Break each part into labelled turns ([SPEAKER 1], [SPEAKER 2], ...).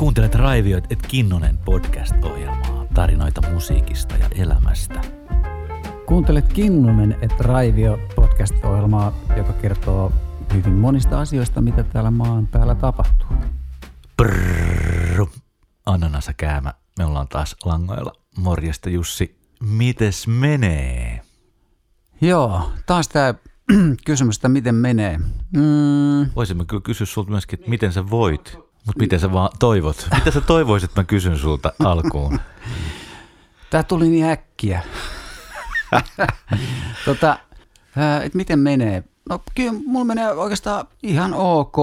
[SPEAKER 1] Kuuntelet Raivioit et Kinnonen podcast-ohjelmaa, tarinoita musiikista ja elämästä.
[SPEAKER 2] Kuuntelet Kinnunen et Raivio podcast-ohjelmaa, joka kertoo hyvin monista asioista, mitä täällä maan päällä tapahtuu.
[SPEAKER 1] Brrrr. Ananasa käämä. Me ollaan taas langoilla. Morjesta Jussi. Mites menee?
[SPEAKER 2] Joo, taas tämä kysymys, että miten menee. Mm,
[SPEAKER 1] Voisimme kyllä kysyä sulta myöskin, että miten sä voit, mutta miten sä vaan toivot. Mitä sä toivoisit, että mä kysyn sulta alkuun?
[SPEAKER 2] tämä tuli niin äkkiä. tota, ää, et miten menee? No kyllä mulla menee oikeastaan ihan ok.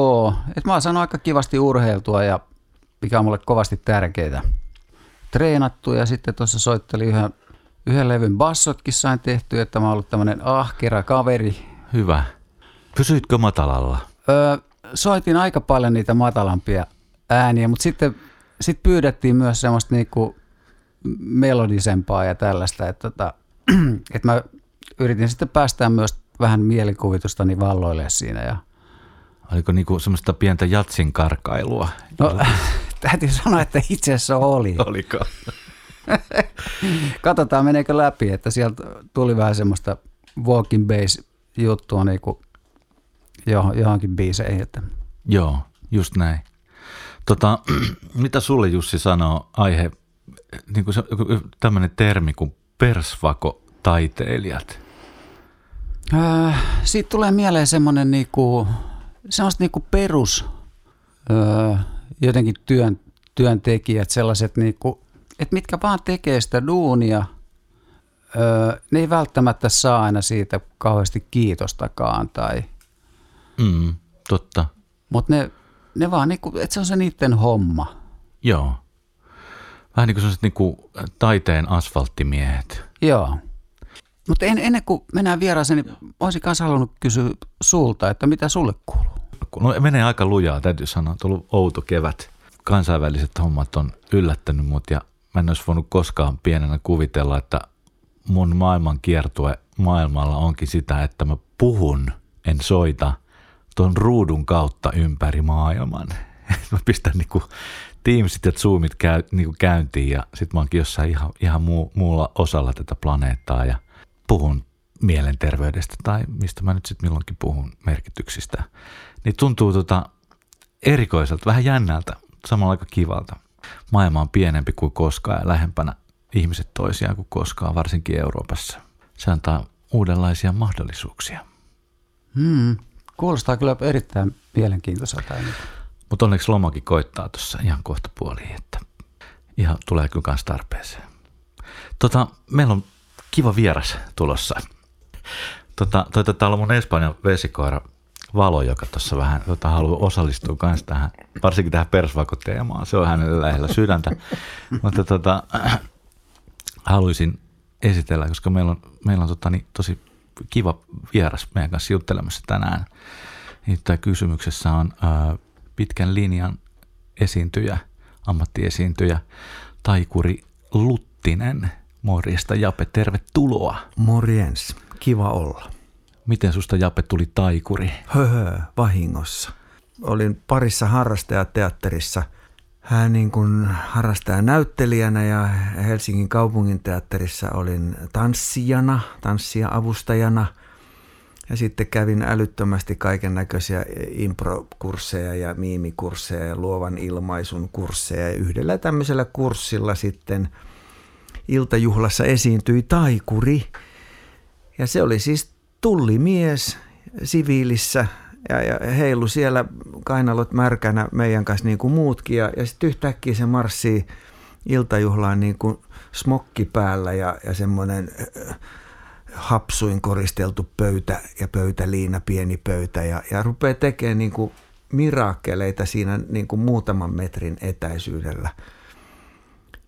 [SPEAKER 2] Et mä oon saanut aika kivasti urheiltua ja mikä on mulle kovasti tärkeää. Treenattu ja sitten tuossa soittelin yhden, yhden levyn bassotkin sain tehty, että mä oon ollut tämmönen ahkera kaveri.
[SPEAKER 1] Hyvä. Pysyitkö matalalla?
[SPEAKER 2] Öö, soitin aika paljon niitä matalampia ääniä, mutta sitten sit pyydettiin myös semmoista niinku melodisempaa ja tällaista, että, tota, että mä yritin sitten päästää myös vähän mielikuvitustani valloille siinä. Ja,
[SPEAKER 1] Oliko niinku semmoista pientä jatsin karkailua?
[SPEAKER 2] no, täytyy sanoa, että itse asiassa oli.
[SPEAKER 1] Oliko?
[SPEAKER 2] Katsotaan meneekö läpi, että sieltä tuli vähän semmoista walking bass juttua niinku johonkin biiseihin. Että.
[SPEAKER 1] Joo, just näin. Tota, mitä sulle Jussi sanoo aihe, niin kuin se, tämmöinen termi kuin persvako-taiteilijat?
[SPEAKER 2] Öö, siitä tulee mieleen semmoinen niinku, semmoista niinku perus öö, jotenkin työn, työntekijät, sellaiset niinku, että mitkä vaan tekee sitä duunia, öö, ne ei välttämättä saa aina siitä kauheasti kiitostakaan, tai,
[SPEAKER 1] Mm, totta.
[SPEAKER 2] mutta ne, ne vaan niinku, että se on se niiden homma.
[SPEAKER 1] Joo. Vähän niin kuin sellaiset niin kuin taiteen asfalttimiehet.
[SPEAKER 2] Joo. Mutta en, ennen kuin mennään vieraaseen, niin olisin kanssa halunnut kysyä sulta, että mitä sulle kuuluu?
[SPEAKER 1] No menee aika lujaa, täytyy sanoa. On ollut outo kevät. Kansainväliset hommat on yllättänyt mut ja mä en olisi voinut koskaan pienenä kuvitella, että mun maailman kiertue maailmalla onkin sitä, että mä puhun, en soita, tuon ruudun kautta ympäri maailman. mä pistän niinku Teamsit ja Zoomit käy, niinku käyntiin ja sit mä oonkin jossain ihan, ihan muu, muulla osalla tätä planeettaa ja puhun mielenterveydestä tai mistä mä nyt sitten milloinkin puhun merkityksistä, niin tuntuu tota erikoiselta, vähän jännältä, samalla aika kivalta. Maailma on pienempi kuin koskaan ja lähempänä ihmiset toisiaan kuin koskaan, varsinkin Euroopassa. Se antaa uudenlaisia mahdollisuuksia.
[SPEAKER 2] Hmm. Kuulostaa kyllä erittäin mielenkiintoiselta.
[SPEAKER 1] Mutta onneksi lomakin koittaa tuossa ihan kohta puoliin, että ihan tulee kyllä kans tarpeeseen. Tota, meillä on kiva vieras tulossa. Tota, toi, täällä on mun Espanjan vesikoira Valo, joka tuossa vähän tota, haluaa osallistua myös tähän, varsinkin tähän persvakoteemaan. Se on hänelle lähellä sydäntä. Mutta tota, haluaisin esitellä, koska meillä on, meillä on tota, niin, tosi kiva vieras meidän kanssa juttelemassa tänään. Tämä kysymyksessä on ää, pitkän linjan esiintyjä, ammattiesiintyjä, taikuri Luttinen. Morjesta Jape, tervetuloa.
[SPEAKER 3] Morjens, kiva olla.
[SPEAKER 1] Miten susta Jape tuli taikuri?
[SPEAKER 3] Höhö, vahingossa. Olin parissa harrastajateatterissa. Hän niin kuin harrastajanäyttelijänä ja Helsingin kaupungin teatterissa olin tanssijana, tanssija-avustajana. Ja sitten kävin älyttömästi kaiken näköisiä improkursseja ja miimikursseja ja luovan ilmaisun kursseja. Ja yhdellä tämmöisellä kurssilla sitten iltajuhlassa esiintyi taikuri. Ja se oli siis tullimies siviilissä ja, ja heilu siellä kainalot märkänä meidän kanssa niin kuin muutkin. Ja, ja sitten yhtäkkiä se marssii iltajuhlaan niin kuin smokki päällä ja, ja semmoinen hapsuin koristeltu pöytä ja pöytäliina, pieni pöytä ja, ja rupeaa tekemään niin kuin mirakkeleita siinä niin kuin muutaman metrin etäisyydellä.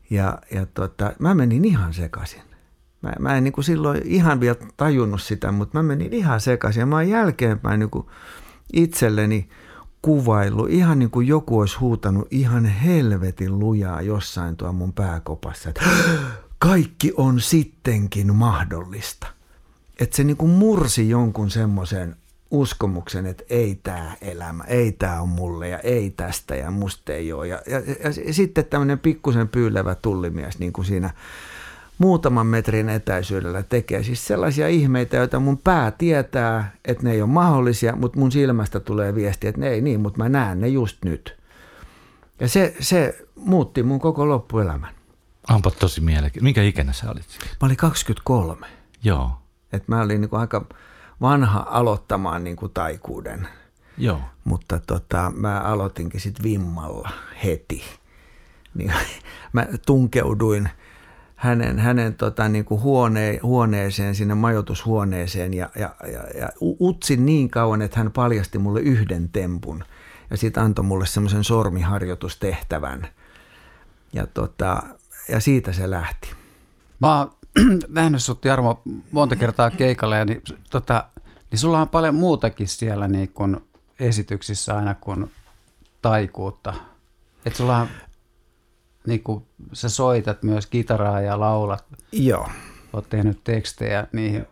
[SPEAKER 3] Ja, ja tota, mä menin ihan sekaisin. Mä, mä en niin kuin silloin ihan vielä tajunnut sitä, mutta mä menin ihan sekaisin. Ja mä oon jälkeenpäin niin kuin itselleni kuvailu, ihan niin kuin joku olisi huutanut ihan helvetin lujaa jossain tuo mun pääkopassa, että kaikki on sittenkin mahdollista. Että se niin kuin mursi jonkun semmoisen uskomuksen, että ei tämä elämä, ei tämä on mulle ja ei tästä ja musta ei ole. Ja, ja, ja, ja sitten tämmöinen pikkusen pyylevä tullimies niin kuin siinä muutaman metrin etäisyydellä tekee siis sellaisia ihmeitä, joita mun pää tietää, että ne ei ole mahdollisia, mutta mun silmästä tulee viesti, että ne ei niin, mutta mä näen ne just nyt. Ja se, se muutti mun koko loppuelämän.
[SPEAKER 1] Onpa tosi mielenkiintoista. Minkä ikäinen sä olit?
[SPEAKER 3] Mä olin 23.
[SPEAKER 1] Joo.
[SPEAKER 3] Et mä olin niin kuin aika vanha aloittamaan niin kuin taikuuden.
[SPEAKER 1] Joo.
[SPEAKER 3] Mutta tota, mä aloitinkin sitten vimmalla heti. Niin, mä tunkeuduin hänen, hänen tota, niin kuin huone, huoneeseen, sinne majoitushuoneeseen ja, ja, ja, ja utsin niin kauan, että hän paljasti mulle yhden tempun. Ja sitten antoi mulle semmoisen sormiharjoitustehtävän. Ja, tota, ja siitä se lähti.
[SPEAKER 2] Mä oon nähnyt sut Jarmo monta kertaa keikalle ja niin, tota, niin sulla on paljon muutakin siellä niin kun esityksissä aina kuin taikuutta. Et sulla on, niin kun, sä soitat myös kitaraa ja laulat.
[SPEAKER 3] Joo.
[SPEAKER 2] Oot tehnyt tekstejä niihin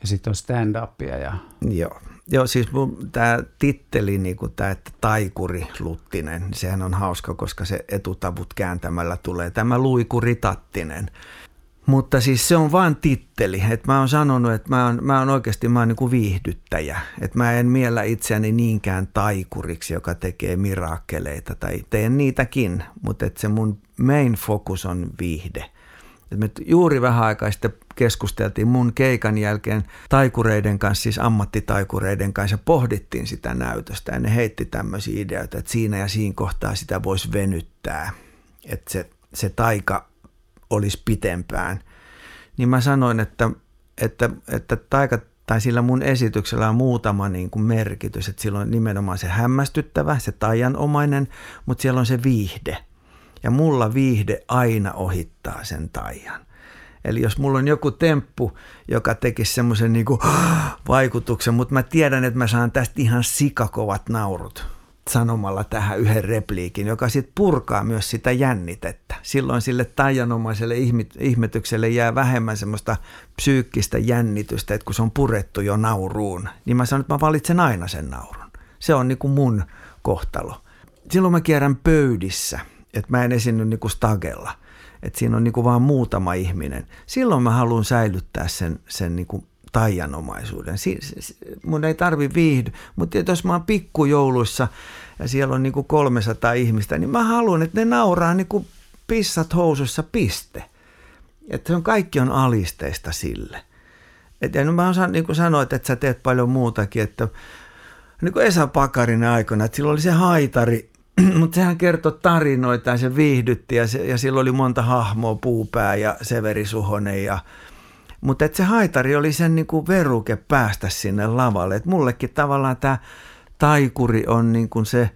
[SPEAKER 2] ja sitten on stand-upia. Ja...
[SPEAKER 3] Joo. Joo, siis tämä titteli, niin tämä, että taikuri Luttinen, sehän on hauska, koska se etutavut kääntämällä tulee tämä luikuri Tattinen. Mutta siis se on vain titteli. että mä oon sanonut, että mä oon, mä oon oikeasti mä oon niin kuin viihdyttäjä. Että mä en miellä itseäni niinkään taikuriksi, joka tekee mirakkeleita tai teen niitäkin. Mutta että se mun main focus on viihde. Et me juuri vähän aikaa sitten keskusteltiin mun keikan jälkeen taikureiden kanssa, siis ammattitaikureiden kanssa, pohdittiin sitä näytöstä. Ja ne heitti tämmöisiä ideoita, että siinä ja siinä kohtaa sitä voisi venyttää, että se, se taika olisi pitempään. Niin mä sanoin, että, että, että taika tai sillä mun esityksellä on muutama niin kuin merkitys, että sillä on nimenomaan se hämmästyttävä, se taianomainen, mutta siellä on se viihde. Ja mulla viihde aina ohittaa sen taian. Eli jos mulla on joku temppu, joka tekisi semmoisen niin vaikutuksen, mutta mä tiedän, että mä saan tästä ihan sikakovat naurut sanomalla tähän yhden repliikin, joka sitten purkaa myös sitä jännitettä. Silloin sille taianomaiselle ihmetykselle jää vähemmän semmoista psyykkistä jännitystä, että kun se on purettu jo nauruun, niin mä sanon, että mä valitsen aina sen naurun. Se on niin kuin mun kohtalo. Silloin mä kierrän pöydissä, että mä en esiinny niin kuin stagella – että siinä on niin kuin vaan muutama ihminen. Silloin mä haluan säilyttää sen, sen niin kuin taianomaisuuden. Si, si, mun ei tarvi viihdy, mutta jos mä oon pikkujouluissa ja siellä on niin kuin 300 ihmistä, niin mä haluan, että ne nauraa niin kuin pissat housussa piste. Että se on, kaikki on alisteista sille. Et, ja mä osaan niin kuin sanoa, että sä teet paljon muutakin, että niin kuin Esa Pakarinen aikana, että sillä oli se haitari, mutta sehän kertoi tarinoita ja se viihdytti ja, se, ja sillä oli monta hahmoa, Puupää ja Severi Suhonen ja mutta se haitari oli sen niinku veruke päästä sinne lavalle. Et mullekin tavallaan tämä taikuri on niinku se,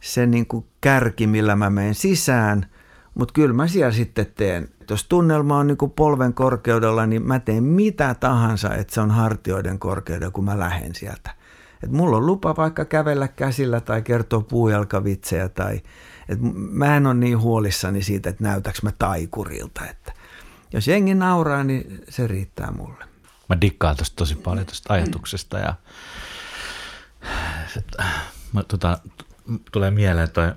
[SPEAKER 3] se niinku kärki, millä mä menen sisään, mutta kyllä mä siellä sitten teen. Jos tunnelma on niinku polven korkeudella, niin mä teen mitä tahansa, että se on hartioiden korkeudella, kun mä lähden sieltä. Et mulla on lupa vaikka kävellä käsillä tai kertoa puujalkavitsejä tai et mä en ole niin huolissani siitä, että näytäks mä taikurilta. Että jos jengi nauraa, niin se riittää mulle.
[SPEAKER 1] Mä dikkaan tosta tosi paljon tuosta ajatuksesta ja mä, tota, tulee mieleen toi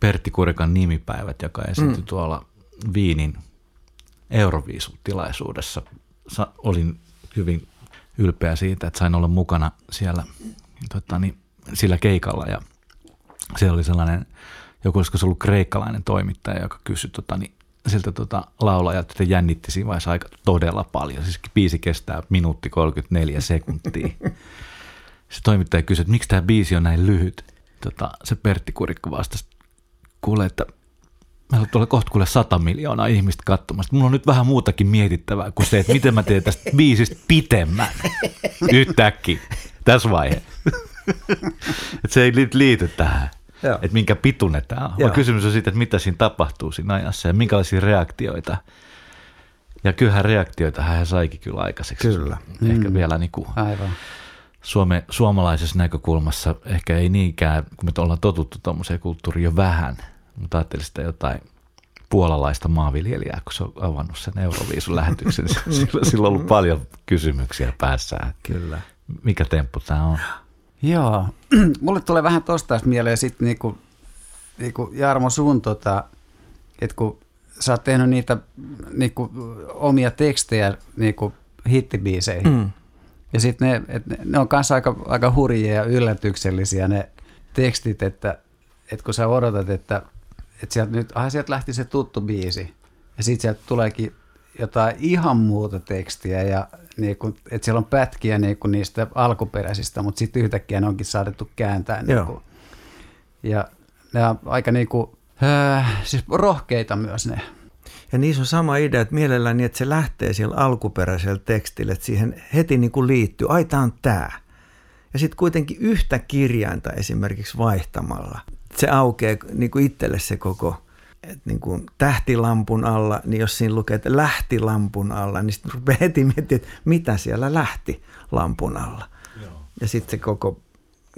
[SPEAKER 1] Pertti Kurikan nimipäivät, joka esiintyi mm. tuolla Viinin Euroviisutilaisuudessa. Sa, olin hyvin ylpeä siitä, että sain olla mukana siellä tota, niin, sillä keikalla ja siellä oli sellainen, joku olisiko se ollut kreikkalainen toimittaja, joka kysyi tota, niin, siltä tota, laulajalta, että jännitti siinä vaiheessa aika todella paljon. Siis biisi kestää minuutti 34 sekuntia. Se toimittaja kysyi, että miksi tämä biisi on näin lyhyt. Tota, se Pertti Kurikko vastasi, kuule, että meillä on tuolla kohta kuule sata miljoonaa ihmistä katsomassa. Mulla on nyt vähän muutakin mietittävää kuin se, että miten mä teen tästä biisistä pitemmän yhtäkkiä tässä vaiheessa. että se ei liity tähän, Joo. että minkä pituinen tämä on. Vaan kysymys on siitä, että mitä siinä tapahtuu siinä ajassa ja minkälaisia reaktioita. Ja kyllähän reaktioita hän saikin kyllä aikaiseksi.
[SPEAKER 3] Kyllä.
[SPEAKER 1] Ehkä mm. vielä niin kuin Aivan. Suome, suomalaisessa näkökulmassa ehkä ei niinkään, kun me ollaan totuttu tuommoiseen kulttuuriin jo vähän – mutta ajattelin sitä jotain puolalaista maanviljelijää, kun se on avannut sen Euroviisun lähetyksen. Sillä, sillä on ollut paljon kysymyksiä päässään.
[SPEAKER 3] Kyllä.
[SPEAKER 1] mikä temppu tämä on.
[SPEAKER 2] Joo, mulle tulee vähän tosta mieleen sitten niinku, niinku Jarmo sun tota, että kun sä oot tehnyt niitä niinku, omia tekstejä niinku, hittibiiseihin, mm. ja sitten ne, et ne, ne on kanssa aika, aika hurjia ja yllätyksellisiä ne tekstit, että, että kun sä odotat, että, että sieltä nyt, ah, sieltä lähti se tuttu biisi, ja sitten sieltä tuleekin jotain ihan muuta tekstiä ja niin kuin, että siellä on pätkiä niin kuin niistä alkuperäisistä, mutta sitten yhtäkkiä ne onkin saadettu kääntää. Niin kuin, ja ne on aika niin kuin, äh, siis rohkeita myös ne.
[SPEAKER 3] Ja niissä on sama idea, että mielellään niin, että se lähtee siellä alkuperäisellä tekstillä, että siihen heti niin kuin liittyy, ai tämä on tämä. Ja sitten kuitenkin yhtä kirjainta esimerkiksi vaihtamalla, se aukeaa niin kuin itselle se koko että niin kuin tähtilampun alla, niin jos siinä lukee, että lähti lampun alla, niin sitten rupeaa heti miettimään, että mitä siellä lähti lampun alla. Joo. Ja sitten se koko,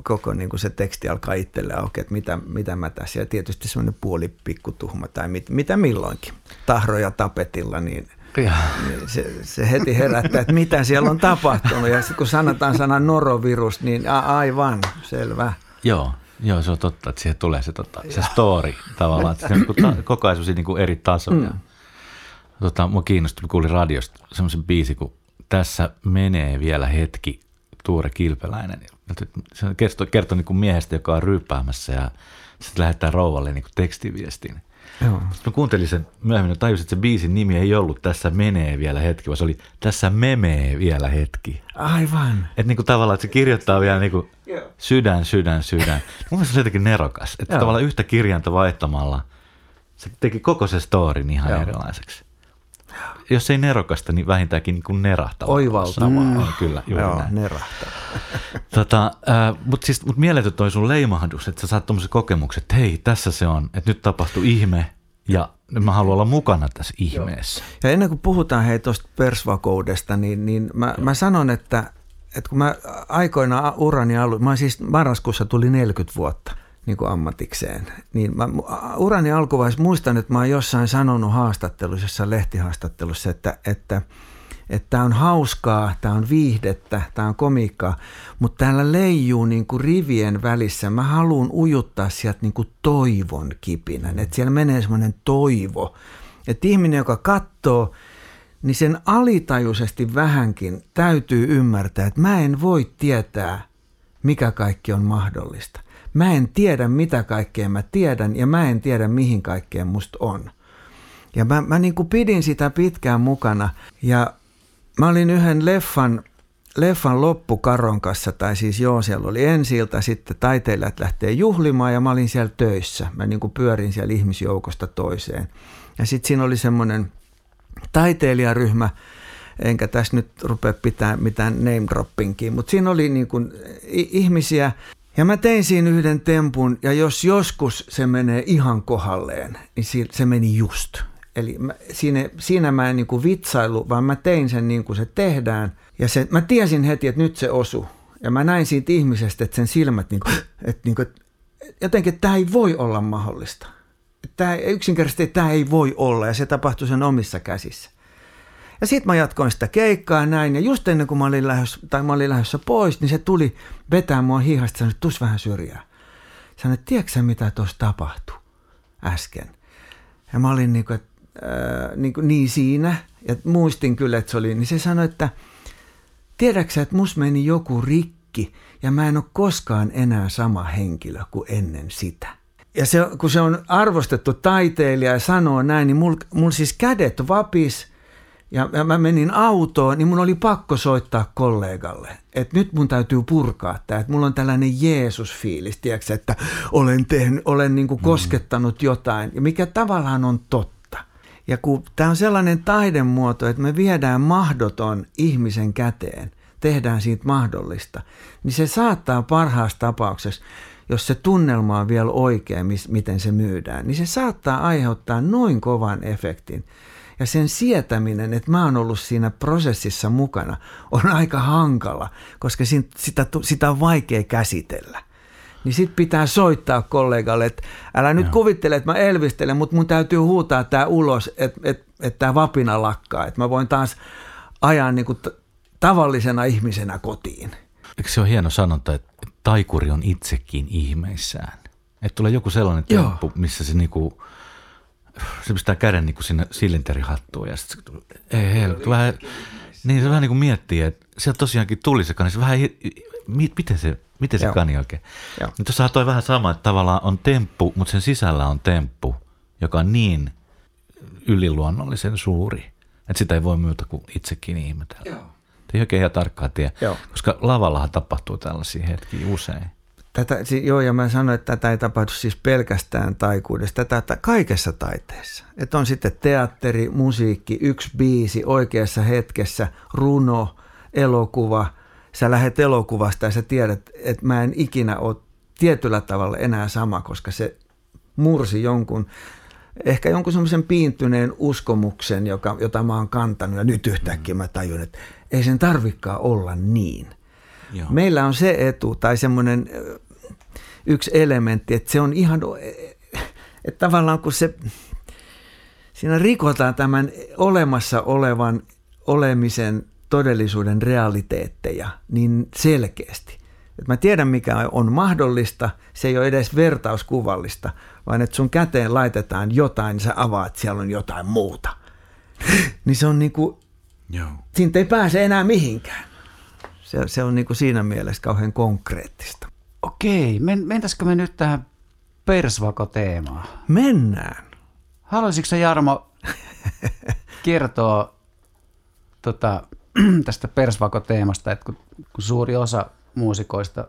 [SPEAKER 3] koko niin kuin se teksti alkaa itselle aukeaa, että mitä, mitä mä tässä. Ja tietysti semmoinen puoli pikkutuhma tai mit, mitä milloinkin. Tahroja tapetilla, niin niin se, se heti herättää, että mitä siellä on tapahtunut. Ja sitten kun sanotaan sana norovirus, niin a, aivan, selvä.
[SPEAKER 1] Joo, Joo, se on totta, että siihen tulee se, tota, se story tavallaan, että se on niin koko ajan niin kuin eri tasoja. Mm. Tota, mua kiinnosti, kuulin radiosta semmoisen biisi, kun tässä menee vielä hetki Tuure Kilpeläinen. Se kertoo, kertoo niin kuin miehestä, joka on ryyppäämässä ja sitten lähettää rouvalle niin kuin tekstiviestin. Joo. Sitten mä kuuntelin sen myöhemmin ja tajusin, että se biisin nimi ei ollut Tässä menee vielä hetki, vaan se oli Tässä memee vielä hetki.
[SPEAKER 3] Aivan.
[SPEAKER 1] Että niin kuin tavallaan, että se kirjoittaa vielä niin kuin sydän, sydän, sydän. Mun mielestä se on jotenkin nerokas, että Joo. tavallaan yhtä kirjainta vaihtamalla se teki koko se storin ihan Joo. erilaiseksi. Jos ei nerokasta, niin vähintäänkin niin kuin nerahtavaa.
[SPEAKER 3] Oivaltavaa. Mm.
[SPEAKER 1] Kyllä, juuri
[SPEAKER 3] Joo, näin. nerahtavaa.
[SPEAKER 1] tota, äh, Mutta siis, mut mieletön toi sun leimahdus, että sä saat tuommoisen kokemuksen, että hei, tässä se on, että nyt tapahtui ihme, ja mä haluan olla mukana tässä ihmeessä. Joo.
[SPEAKER 3] Ja ennen kuin puhutaan hei tuosta persvakoudesta, niin, niin mä, mä sanon, että, että kun mä aikoina urani alu, mä siis marraskuussa tuli 40 vuotta niin kuin ammatikseen, niin mä, urani alkuvaiheessa muistan, että mä oon jossain sanonut haastattelussa, lehtihaastattelussa, että, että että tämä on hauskaa, tämä on viihdettä, tämä on komiikkaa, mutta täällä leijuu niin kuin rivien välissä. Mä haluan ujuttaa sieltä niin kuin toivon kipinän, että siellä menee semmoinen toivo. Että ihminen, joka katsoo, niin sen alitajuisesti vähänkin täytyy ymmärtää, että mä en voi tietää, mikä kaikki on mahdollista. Mä en tiedä, mitä kaikkea mä tiedän, ja mä en tiedä, mihin kaikkeen musta on. Ja mä, mä niin kuin pidin sitä pitkään mukana, ja Mä olin yhden leffan, leffan loppukaron kanssa, tai siis joo, siellä oli ensi sitten taiteilijat lähtee juhlimaan ja mä olin siellä töissä. Mä niin kuin pyörin siellä ihmisjoukosta toiseen. Ja sitten siinä oli semmoinen taiteilijaryhmä, enkä tässä nyt rupea pitää mitään name droppingia, mutta siinä oli niin kuin ihmisiä, ja mä tein siinä yhden tempun, ja jos joskus se menee ihan kohalleen, niin se meni just. Eli mä, siinä, siinä mä en niin kuin vitsailu, vaan mä tein sen niin kuin se tehdään. Ja se, mä tiesin heti, että nyt se osu. Ja mä näin siitä ihmisestä, että sen silmät, niin kuin, että, niin kuin, jotenkin että tämä ei voi olla mahdollista. Tämä, yksinkertaisesti tämä ei voi olla ja se tapahtui sen omissa käsissä. Ja sitten mä jatkoin sitä keikkaa näin ja just ennen kuin mä olin lähdössä, tai mä olin lähdössä pois, niin se tuli vetää mua hihasta sanoi, tus vähän syrjää. Sanoin, että tiedätkö mitä tuossa tapahtui äsken? Ja mä olin niin kuin, että niin, kuin, niin siinä, ja muistin kyllä, että se oli, niin se sanoi, että tiedätkö että mus meni joku rikki, ja mä en ole koskaan enää sama henkilö kuin ennen sitä. Ja se, kun se on arvostettu taiteilija ja sanoo näin, niin mulla mul siis kädet vapis, ja, mä menin autoon, niin mun oli pakko soittaa kollegalle, että nyt mun täytyy purkaa tämä, että mulla on tällainen Jeesus-fiilis, tiedätkö, että olen, tehnyt, olen niin kuin koskettanut jotain, ja mikä tavallaan on totta. Ja kun tämä on sellainen taidemuoto, että me viedään mahdoton ihmisen käteen, tehdään siitä mahdollista, niin se saattaa parhaassa tapauksessa, jos se tunnelma on vielä oikein, miten se myydään, niin se saattaa aiheuttaa noin kovan efektin. Ja sen sietäminen, että mä oon ollut siinä prosessissa mukana, on aika hankala, koska sitä, sitä on vaikea käsitellä niin sit pitää soittaa kollegalle, että älä nyt Joo. kuvittele, että mä elvistelen, mutta mun täytyy huutaa tämä ulos, että et, et tämä vapina lakkaa, että mä voin taas ajaa niin kuin t- tavallisena ihmisenä kotiin.
[SPEAKER 1] eikö se ole hieno sanonta, että taikuri on itsekin ihmeissään. Että tulee joku sellainen
[SPEAKER 3] Joo.
[SPEAKER 1] temppu, missä se niinku, se pistää käden niinku sinne silinterihattuun ja sitten ei helvetti, vähän, niin se vähän niin kuin miettii, että sieltä tosiaankin tuli se kani, se vähän, mi, miten se, miten se
[SPEAKER 3] Joo.
[SPEAKER 1] kani oikein.
[SPEAKER 3] Joo.
[SPEAKER 1] Niin tuossa toi vähän sama, että tavallaan on temppu, mutta sen sisällä on temppu, joka on niin yliluonnollisen suuri, että sitä ei voi muuta kuin itsekin ihmetellä. Joo. Ei oikein ihan tarkkaan tiedä,
[SPEAKER 3] Joo.
[SPEAKER 1] koska lavallahan tapahtuu tällaisia hetkiä usein.
[SPEAKER 3] Tätä, joo, ja mä sanoin, että tätä ei tapahdu siis pelkästään taikuudessa, tätä että kaikessa taiteessa. Että on sitten teatteri, musiikki, yksi biisi oikeassa hetkessä, runo, elokuva. Sä lähet elokuvasta ja sä tiedät, että mä en ikinä ole tietyllä tavalla enää sama, koska se mursi jonkun, ehkä jonkun semmoisen piintyneen uskomuksen, joka, jota mä oon kantanut. Ja nyt yhtäkkiä mä tajun, että ei sen tarvikaan olla niin.
[SPEAKER 1] Joo.
[SPEAKER 3] Meillä on se etu tai semmoinen yksi elementti, että se on ihan, että tavallaan kun se, siinä rikotaan tämän olemassa olevan olemisen todellisuuden realiteetteja niin selkeästi. Että mä tiedän, mikä on mahdollista, se ei ole edes vertauskuvallista, vaan että sun käteen laitetaan jotain, niin sä avaat, siellä on jotain muuta. niin se on niin kuin,
[SPEAKER 1] Joo.
[SPEAKER 3] siitä ei pääse enää mihinkään. Se, se on niin kuin siinä mielessä kauhean konkreettista.
[SPEAKER 2] Okei, men, mentäisikö me nyt tähän persvako-teemaan?
[SPEAKER 3] Mennään.
[SPEAKER 2] Haluaisitko Jarmo kertoa tota, tästä persvako-teemasta, että kun, kun suuri osa muusikoista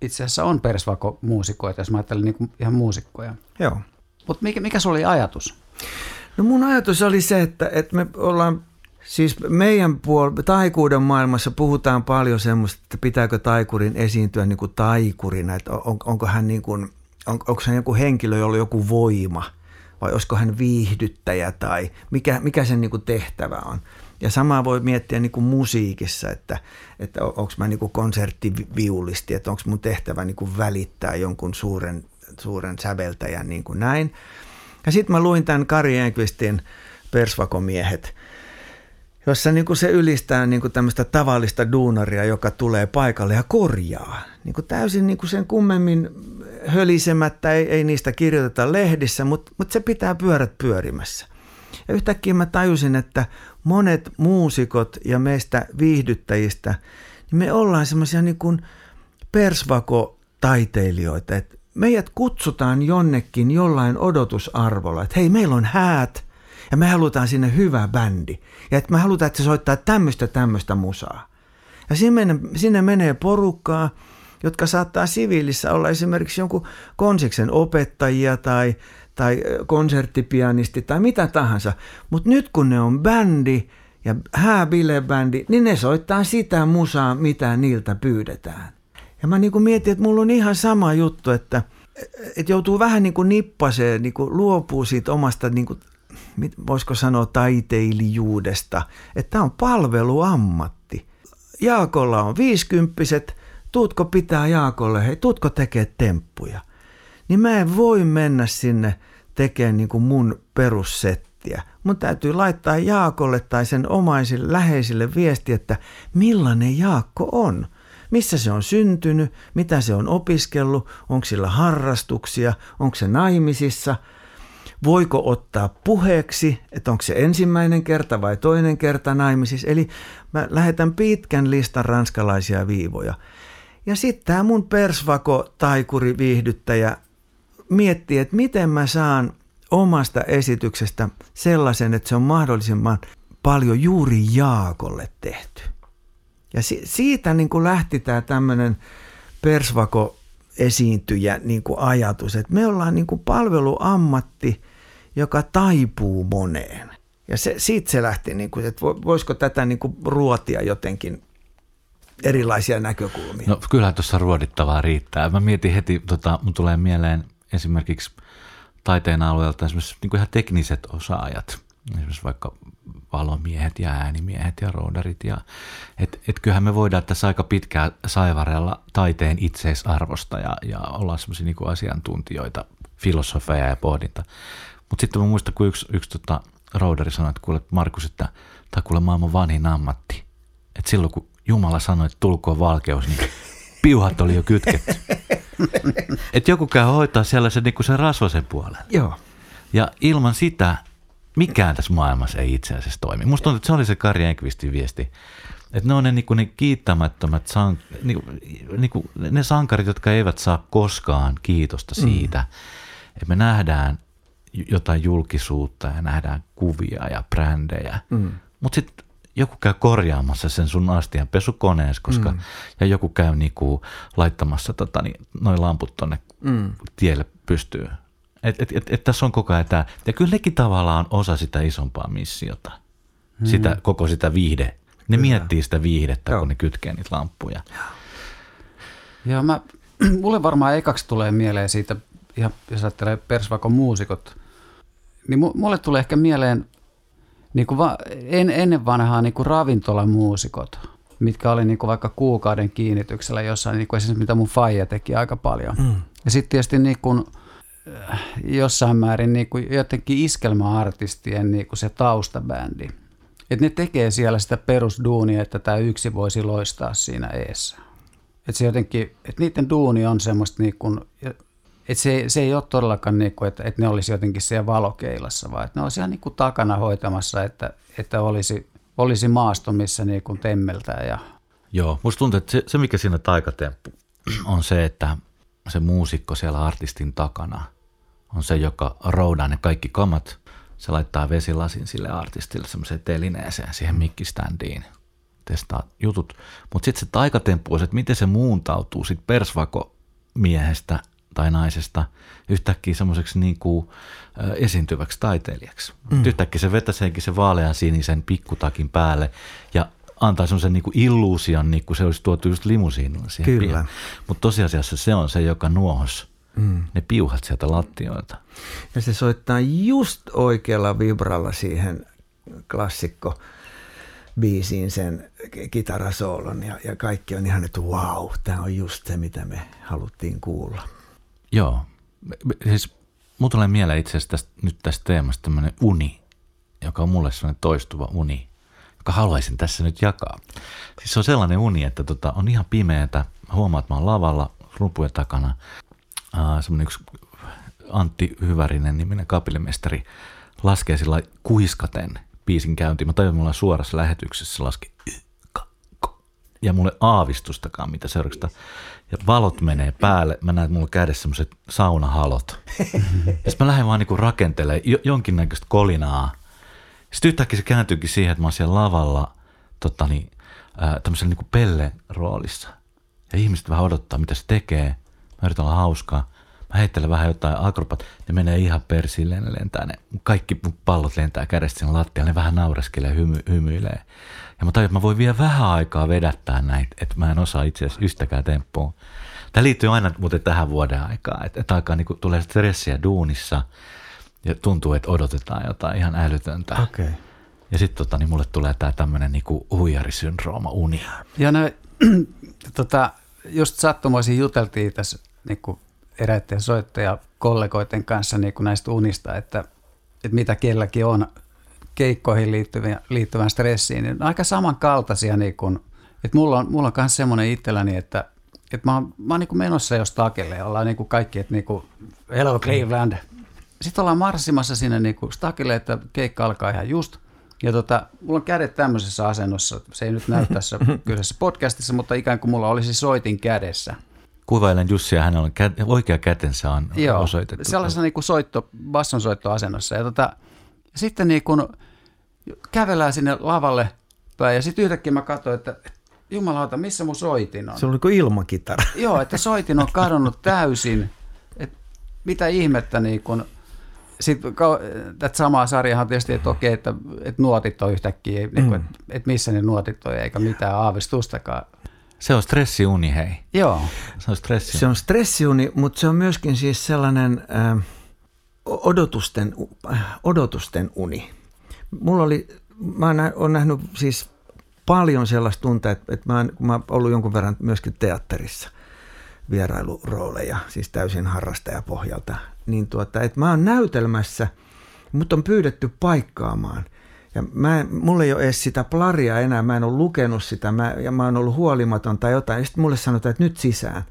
[SPEAKER 2] itse asiassa on persvako-muusikoita, jos mä ajattelen niin ihan muusikkoja.
[SPEAKER 3] Joo.
[SPEAKER 2] Mutta mikä, mikä sulla oli ajatus?
[SPEAKER 3] No mun ajatus oli se, että, että me ollaan, siis meidän puol- taikuuden maailmassa puhutaan paljon semmoista, että pitääkö taikurin esiintyä niin kuin taikurina, että on, onko hän niin kuin, on, onko hän joku henkilö, jolla on joku voima, vai olisiko hän viihdyttäjä tai mikä, mikä sen niin kuin tehtävä on. Ja samaa voi miettiä niin kuin musiikissa, että, että onko mä niin kuin konserttiviulisti, että onko mun tehtävä niin kuin välittää jonkun suuren, suuren säveltäjän niin kuin näin. Ja sitten mä luin tämän Kari Enqvistin Persvakomiehet, jossa niin kuin se ylistää niin kuin tämmöistä tavallista duunaria, joka tulee paikalle ja korjaa. Niin kuin täysin niin kuin sen kummemmin hölisemättä, ei, ei niistä kirjoiteta lehdissä, mutta, mutta se pitää pyörät pyörimässä. Ja yhtäkkiä mä tajusin, että monet muusikot ja meistä viihdyttäjistä, niin me ollaan semmoisia niin persvako-taiteilijoita, että meidät kutsutaan jonnekin jollain odotusarvolla, että hei, meillä on häät ja me halutaan sinne hyvä bändi. Ja että me halutaan, että se soittaa tämmöistä tämmöistä musaa. Ja sinne, sinne menee porukkaa, jotka saattaa siviilissä olla esimerkiksi jonkun konsiksen opettajia tai, tai konserttipianisti tai mitä tahansa. Mutta nyt kun ne on bändi ja hääbilebändi, niin ne soittaa sitä musaa, mitä niiltä pyydetään. Ja mä niinku mietin, että mulla on ihan sama juttu, että, että joutuu vähän niin kuin nippaseen, niin kuin luopuu siitä omasta, niin kuin, voisiko sanoa taiteilijuudesta, että tämä on palveluammatti. Jaakolla on viisikymppiset, tuutko pitää Jaakolle, hei tuutko tekee temppuja. Niin mä en voi mennä sinne tekemään niin kuin mun perussettiä. Mun täytyy laittaa Jaakolle tai sen omaisille läheisille viesti, että millainen Jaakko on. Missä se on syntynyt, mitä se on opiskellut, onko sillä harrastuksia, onko se naimisissa, voiko ottaa puheeksi, että onko se ensimmäinen kerta vai toinen kerta naimisissa. Eli mä lähetän pitkän listan ranskalaisia viivoja. Ja sitten tämä mun persvako taikuri viihdyttäjä miettii, että miten mä saan omasta esityksestä sellaisen, että se on mahdollisimman paljon juuri Jaakolle tehty. Ja si- siitä niin kuin lähti tämä tämmöinen persvako esiintyjä niin kuin ajatus, että me ollaan niin kuin palveluammatti, joka taipuu moneen. Ja se, siitä se lähti, niin kuin, että vo- voisiko tätä niin kuin ruotia jotenkin erilaisia näkökulmia.
[SPEAKER 1] No kyllähän tuossa ruodittavaa riittää. Mä mietin heti, tota, mun tulee mieleen esimerkiksi taiteen alueelta esimerkiksi niin kuin ihan tekniset osaajat. Esimerkiksi vaikka valomiehet ja äänimiehet ja roudarit. Ja, et, et kyllähän me voidaan tässä aika pitkään saivarella taiteen itseisarvosta ja, ja olla semmoisia niin asiantuntijoita, filosofeja ja pohdinta. Mutta sitten mä muistan, kun yksi, yksi tota, roudari sanoi, että kuule Markus, että tämä kuule maailman vanhin ammatti. Että silloin kun Jumala sanoi, että tulkoon valkeus, niin piuhat oli jo kytketty. että joku käy hoitaa siellä se, niin kuin sen rasvasen puolen.
[SPEAKER 3] Joo.
[SPEAKER 1] Ja ilman sitä mikään tässä maailmassa ei itse asiassa toimi. Musta tuntuu, että se oli se Kari Enqvistin viesti. Että ne on ne, niin kuin ne kiittämättömät, sank, niin kuin, niin kuin ne sankarit, jotka eivät saa koskaan kiitosta siitä, mm. että me nähdään jotain julkisuutta ja nähdään kuvia ja brändejä. Mm. Mutta sitten joku käy korjaamassa sen sun astian pesukoneessa, koska, mm. ja joku käy niinku laittamassa tota, niin, noin lamput tonne mm. tielle pystyy. Et, et, et, et tässä on koko ajan tämä, ja kyllä nekin tavallaan on osa sitä isompaa missiota, mm. sitä, koko sitä viihde. Ne kyllä. miettii sitä viihdettä, Joo. kun ne kytkee niitä lamppuja.
[SPEAKER 2] Joo, mä, mulle varmaan ekaksi tulee mieleen siitä, ihan jos ajattelee Persvakon muusikot, niin mulle tulee ehkä mieleen niin kuin va, en, ennen vanhaa niin kuin ravintolamuusikot, mitkä oli niin kuin vaikka kuukauden kiinnityksellä jossain, niin kuin esimerkiksi mitä mun faija teki aika paljon. Mm. Ja sitten tietysti niin kuin, äh, jossain määrin niin kuin jotenkin iskelmäartistien niin kuin se taustabändi. Että ne tekee siellä sitä perusduunia, että tämä yksi voisi loistaa siinä eessä. Että se jotenkin, että niiden duuni on semmoista niin kuin, et se, se ei ole todellakaan, niin kuin, että, että ne olisi jotenkin siellä valokeilassa, vaan että ne olisi ihan niin kuin takana hoitamassa, että, että olisi, olisi maasto, missä niin kuin temmeltää. Ja...
[SPEAKER 1] Joo, musta tuntuu, että se, se mikä siinä taikatemppu on se, että se muusikko siellä artistin takana on se, joka roudaa ne kaikki kamat. Se laittaa vesilasin sille artistille semmoiseen telineeseen, siihen mikkiständiin, testaa jutut. Mutta sitten se taikatemppu on se, että miten se muuntautuu sitten persvako miehestä tai naisesta yhtäkkiä semmoiseksi niin kuin, esiintyväksi taiteilijaksi. Mm. Yhtäkkiä se vetäseekin sen vaalean sinisen pikkutakin päälle ja antaa semmoisen niin kuin illuusion, niin kuin se olisi tuotu just limusiinilla siihen
[SPEAKER 3] Kyllä.
[SPEAKER 1] Mutta tosiasiassa se on se, joka nuohos mm. ne piuhat sieltä lattioilta.
[SPEAKER 3] Ja se soittaa just oikealla vibralla siihen klassikko biisiin sen kitarasoolon ja, ja kaikki on ihan, että wow, tämä on just se, mitä me haluttiin kuulla.
[SPEAKER 1] Joo. Siis mulla tulee mieleen itse asiassa tästä, nyt tästä teemasta tämmöinen uni, joka on mulle sellainen toistuva uni, joka haluaisin tässä nyt jakaa. Siis se on sellainen uni, että tota, on ihan pimeätä. Huomaat, että mä oon lavalla rumpujen takana. Uh, semmoinen yksi Antti Hyvärinen niminen kapellimestari laskee sillä kuiskaten biisin käyntiin. Mä tajun, että me ollaan suorassa lähetyksessä, se laski ja mulle aavistustakaan, mitä seuraavaksi ja valot menee päälle. Mä näen, että mulla kädessä semmoiset saunahalot. ja mä lähden vaan niinku rakentelemaan jonkinnäköistä kolinaa. Sitten yhtäkkiä se kääntyykin siihen, että mä oon siellä lavalla tota niin, tämmöisellä niinku pelle-roolissa. Ja ihmiset vähän odottaa, mitä se tekee. Mä yritän olla hauskaa. Mä heittelen vähän jotain akrobat. Ne menee ihan persilleen, ne lentää ne. Kaikki pallot lentää kädestä sen lattialle. Ne vähän naureskelee, hymy, hymyilee. Ja mä tajun, että mä voin vielä vähän aikaa vedättää näitä, että mä en osaa itse asiassa yhtäkään temppua. Tämä liittyy aina muuten tähän vuoden aikaan, että, että aikaa niin tulee stressiä duunissa ja tuntuu, että odotetaan jotain ihan älytöntä.
[SPEAKER 3] Okay.
[SPEAKER 1] Ja sitten tota, niin mulle tulee tämä tämmöinen niin huijarisyndrooma, uni.
[SPEAKER 2] Ja no, tota, just sattumoisin juteltiin tässä niin kuin eräiden soittajakollegoiden kanssa niin kuin näistä unista, että, että mitä kelläkin on – keikkoihin liittyvän, liittyvän stressiin, niin aika samankaltaisia. Niin kuin, että mulla on, mulla on myös semmoinen itselläni, että, että mä oon, mä oon niin kuin menossa jo stakelle, ollaan niin kuin kaikki, että niin kuin, hello Cleveland. Sitten ollaan marssimassa sinne niin kuin stakelle, että keikka alkaa ihan just. Ja tota, mulla on kädet tämmöisessä asennossa, se ei nyt näy tässä kyseisessä podcastissa, mutta ikään kuin mulla olisi soitin kädessä.
[SPEAKER 1] Kuvailen Jussia, hän on oikea kätensä on Joo, osoitettu.
[SPEAKER 2] sellaisessa niin kuin soitto, basson soittoasennossa. Ja tota, sitten niin kun kävellään sinne lavalle päin ja sitten yhtäkkiä mä katsoin, että jumalauta, missä mun soitin on?
[SPEAKER 3] Se on kuin ilmakitara.
[SPEAKER 2] Joo, että soitin on kadonnut täysin. Et mitä ihmettä niin kun, sitten tätä samaa sarjahan tietysti, että okei, että, että nuotit on yhtäkkiä, niin kuin, että, että missä ne nuotit on, eikä mitään aavistustakaan.
[SPEAKER 1] Se on stressiuni, hei.
[SPEAKER 2] Joo.
[SPEAKER 1] Se on stressiuni.
[SPEAKER 3] Se on stressiuni, mutta se on myöskin siis sellainen... Äh, odotusten, odotusten uni. Mulla oli, mä oon nähnyt siis paljon sellaista tuntea, että, että mä, oon, mä oon ollut jonkun verran myöskin teatterissa vierailurooleja, siis täysin harrastajapohjalta, niin tuota, että mä oon näytelmässä, mutta on pyydetty paikkaamaan. Ja mä mulla ei ole edes sitä plaria enää, mä en ole lukenut sitä mä, ja mä oon ollut huolimaton tai jotain. Ja sitten mulle sanotaan, että nyt sisään.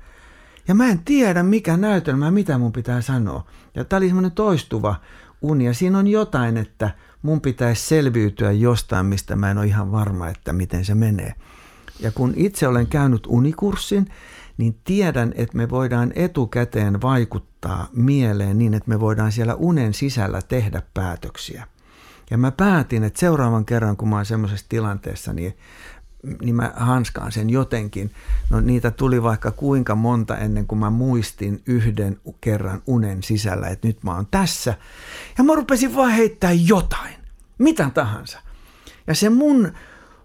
[SPEAKER 3] Ja mä en tiedä, mikä näytelmä, mitä mun pitää sanoa. Ja tää oli semmoinen toistuva uni. Ja siinä on jotain, että mun pitäisi selviytyä jostain, mistä mä en ole ihan varma, että miten se menee. Ja kun itse olen käynyt unikurssin, niin tiedän, että me voidaan etukäteen vaikuttaa mieleen niin, että me voidaan siellä unen sisällä tehdä päätöksiä. Ja mä päätin, että seuraavan kerran, kun mä oon semmoisessa tilanteessa, niin, niin mä hanskaan sen jotenkin. No niitä tuli vaikka kuinka monta ennen kuin mä muistin yhden kerran unen sisällä, että nyt mä oon tässä. Ja mä rupesin vaan heittää jotain, mitä tahansa. Ja se mun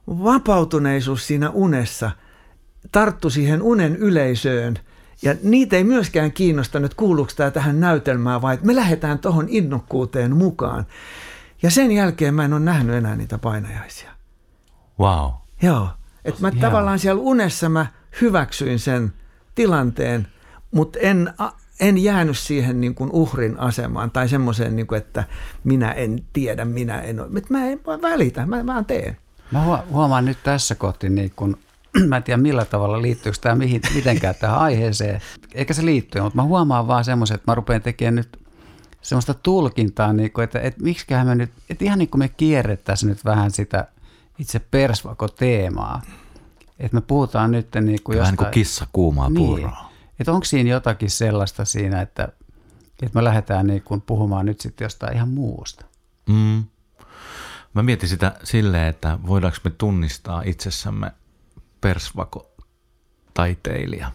[SPEAKER 3] vapautuneisuus siinä unessa tarttu siihen unen yleisöön – ja niitä ei myöskään kiinnostanut, kuuluuko tämä tähän näytelmään vai että me lähdetään tuohon innokkuuteen mukaan. Ja sen jälkeen mä en ole nähnyt enää niitä painajaisia.
[SPEAKER 1] Wow.
[SPEAKER 3] Joo. Että mä
[SPEAKER 1] Joo.
[SPEAKER 3] tavallaan siellä unessa mä hyväksyin sen tilanteen, mutta en, en jäänyt siihen niin kuin uhrin asemaan tai semmoiseen, niin kuin, että minä en tiedä, minä en ole. Mä en välitä, mä vaan teen.
[SPEAKER 2] Mä huo- huomaan nyt tässä kohti, niin kun, mä en tiedä millä tavalla liittyykö tämä mihin, mitenkään tähän aiheeseen, eikä se liittyy, mutta mä huomaan vaan semmoisen, että mä rupean tekemään nyt semmoista tulkintaa, niin kuin, että, että miksiköhän me nyt, että ihan niin kuin me kierrettäisiin nyt vähän sitä itse persvako-teemaa. Että me puhutaan nyt niin kuin jostain...
[SPEAKER 1] niin kuin kissa kuumaa
[SPEAKER 2] Niin.
[SPEAKER 1] puuroa.
[SPEAKER 2] Että onko siinä jotakin sellaista siinä, että, että me lähdetään niin kuin puhumaan nyt sitten jostain ihan muusta.
[SPEAKER 1] Mm. Mä mietin sitä silleen, että voidaanko me tunnistaa itsessämme persvako taiteilija.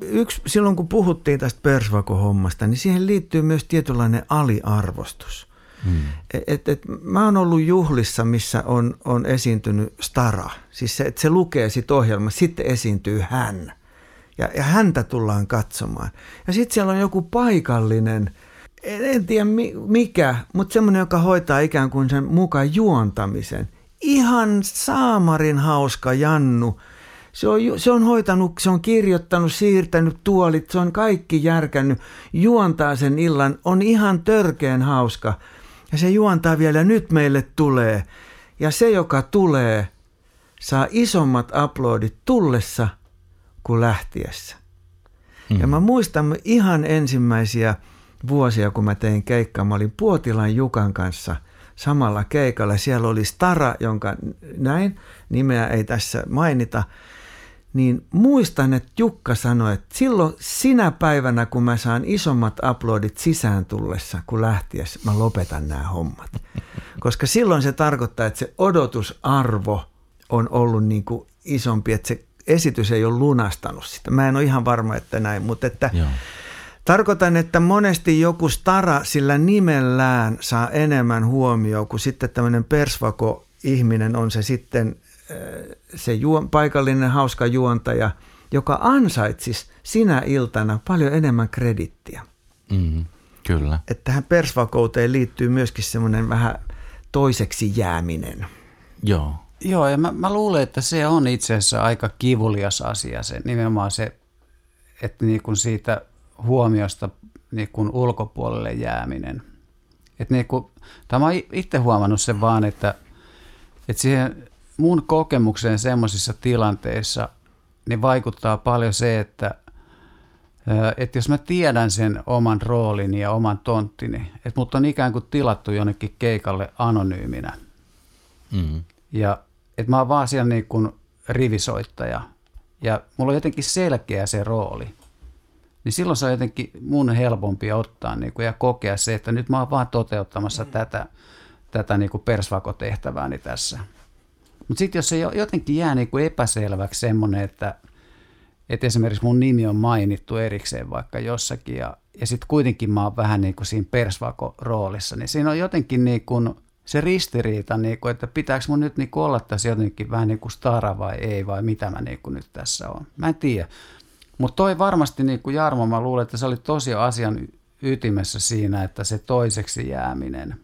[SPEAKER 3] Yksi, silloin kun puhuttiin tästä persvakohommasta, niin siihen liittyy myös tietynlainen aliarvostus.
[SPEAKER 1] Mm.
[SPEAKER 3] Et, et, mä oon ollut juhlissa, missä on, on esiintynyt stara. Siis se, että se lukee sit ohjelmassa, sitten esiintyy hän. Ja, ja häntä tullaan katsomaan. Ja sitten siellä on joku paikallinen, en, en tiedä mi, mikä, mutta semmoinen, joka hoitaa ikään kuin sen mukaan juontamisen. Ihan saamarin hauska Jannu. Se on, se on hoitanut, se on kirjoittanut, siirtänyt tuolit, se on kaikki järkännyt, juontaa sen illan, on ihan törkeen hauska. Ja se juontaa vielä, nyt meille tulee. Ja se, joka tulee, saa isommat uploadit tullessa kuin lähtiessä. Mm. Ja mä muistan ihan ensimmäisiä vuosia, kun mä tein keikkaa. Mä olin Puotilan Jukan kanssa samalla keikalla. Siellä oli Stara, jonka näin, nimeä ei tässä mainita. Niin muistan, että Jukka sanoi, että silloin sinä päivänä, kun mä saan isommat uploadit sisään tullessa kuin lähtiessä, mä lopetan nämä hommat. Koska silloin se tarkoittaa, että se odotusarvo on ollut niin kuin isompi, että se esitys ei ole lunastanut sitä. Mä en ole ihan varma, että näin, mutta että
[SPEAKER 1] Joo.
[SPEAKER 3] Tarkoitan, että monesti joku stara sillä nimellään saa enemmän huomioon kuin sitten tämmöinen persvako-ihminen on se sitten se juon, paikallinen hauska juontaja, joka ansaitsisi sinä iltana paljon enemmän kredittiä.
[SPEAKER 1] Mm. Kyllä.
[SPEAKER 3] Että tähän persvakouteen liittyy myöskin semmoinen vähän toiseksi jääminen.
[SPEAKER 1] Joo.
[SPEAKER 2] Joo, ja mä, mä luulen, että se on itse asiassa aika kivulias asia, se, nimenomaan se, että niin kuin siitä huomiosta niin kuin ulkopuolelle jääminen. Että niin kuin, tai mä oon itse huomannut sen vaan, että, että siihen mun kokemukseen semmoisissa tilanteissa niin vaikuttaa paljon se, että, että jos mä tiedän sen oman roolini ja oman tonttini, että mut on ikään kuin tilattu jonnekin keikalle anonyyminä,
[SPEAKER 1] Mm.
[SPEAKER 2] ja että mä oon vaan siellä niin kuin rivisoittaja ja mulla on jotenkin selkeä se rooli. Niin silloin se on jotenkin mun helpompi ottaa niin kuin, ja kokea se, että nyt mä oon vaan toteuttamassa tätä, tätä niin kuin persvakotehtävääni tässä. Mutta sitten jos se jo- jotenkin jää niin kuin epäselväksi semmoinen, että, että esimerkiksi mun nimi on mainittu erikseen vaikka jossakin ja, ja sitten kuitenkin mä oon vähän niin kuin siinä persvako-roolissa, niin siinä on jotenkin niin kuin se ristiriita, niin kuin, että pitääkö mun nyt niin kuin olla tässä jotenkin vähän niin kuin stara vai ei, vai mitä mä niin kuin nyt tässä on. Mä en tiedä. Mutta toi varmasti, niin kuin Jarmo, mä luulen, että se oli tosi asian ytimessä siinä, että se toiseksi jääminen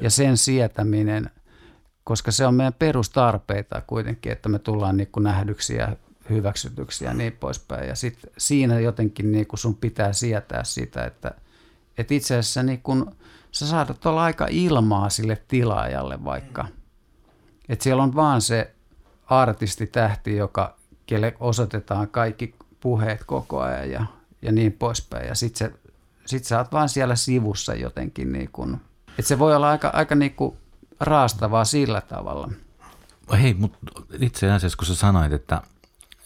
[SPEAKER 2] ja sen sietäminen, koska se on meidän perustarpeita kuitenkin, että me tullaan niin kuin nähdyksi ja hyväksytyksi ja niin poispäin. Ja sitten siinä jotenkin niin kuin sun pitää sietää sitä, että, että itse asiassa niin kuin sä saatat olla aika ilmaa sille tilaajalle vaikka. Että siellä on vaan se artistitähti, joka, kelle osoitetaan kaikki puheet koko ajan ja, ja niin poispäin. Ja sit, se, sit sä oot vaan siellä sivussa jotenkin niin kuin, että se voi olla aika, aika niin kuin raastavaa sillä tavalla.
[SPEAKER 1] Hei, mutta itse asiassa kun sä sanoit, että,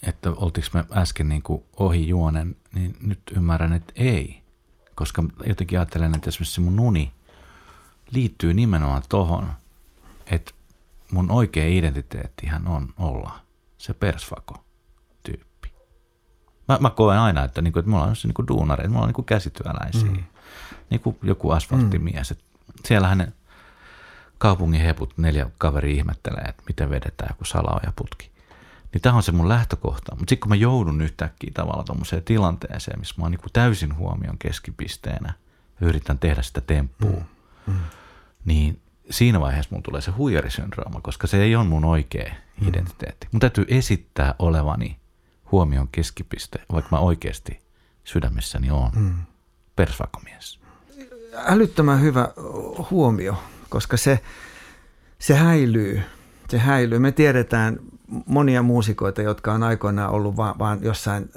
[SPEAKER 1] että oltiinko me äsken niin kuin ohi juonen, niin nyt ymmärrän, että ei. Koska jotenkin ajattelen, että esimerkiksi mun uni liittyy nimenomaan tohon, että mun oikea identiteettihän on olla se persvako tyyppi. Mä, mä koen aina, että, niinku, että mulla on se niinku duunareita, mulla on niinku käsityöläisiä, mm. niinku joku asfalttimies. Mm. Siellähän ne kaupungin heput neljä kaveri ihmettelee, että miten vedetään joku salaoja putki. Niin tämä on se mun lähtökohta. Mutta sitten kun mä joudun yhtäkkiä tavallaan tuommoiseen tilanteeseen, missä mä oon niinku täysin huomion keskipisteenä ja yritän tehdä sitä temppua, mm. Mm. niin siinä vaiheessa mun tulee se huijarisyndrooma, koska se ei ole mun oikea mm. identiteetti. Mun täytyy esittää olevani huomion keskipiste, vaikka mä oikeasti sydämessäni oon mm. persvakomies.
[SPEAKER 3] Älyttömän hyvä huomio, koska se, se häilyy. Se häilyy. Me tiedetään monia muusikoita, jotka on aikoinaan ollut vaan, vaan jossain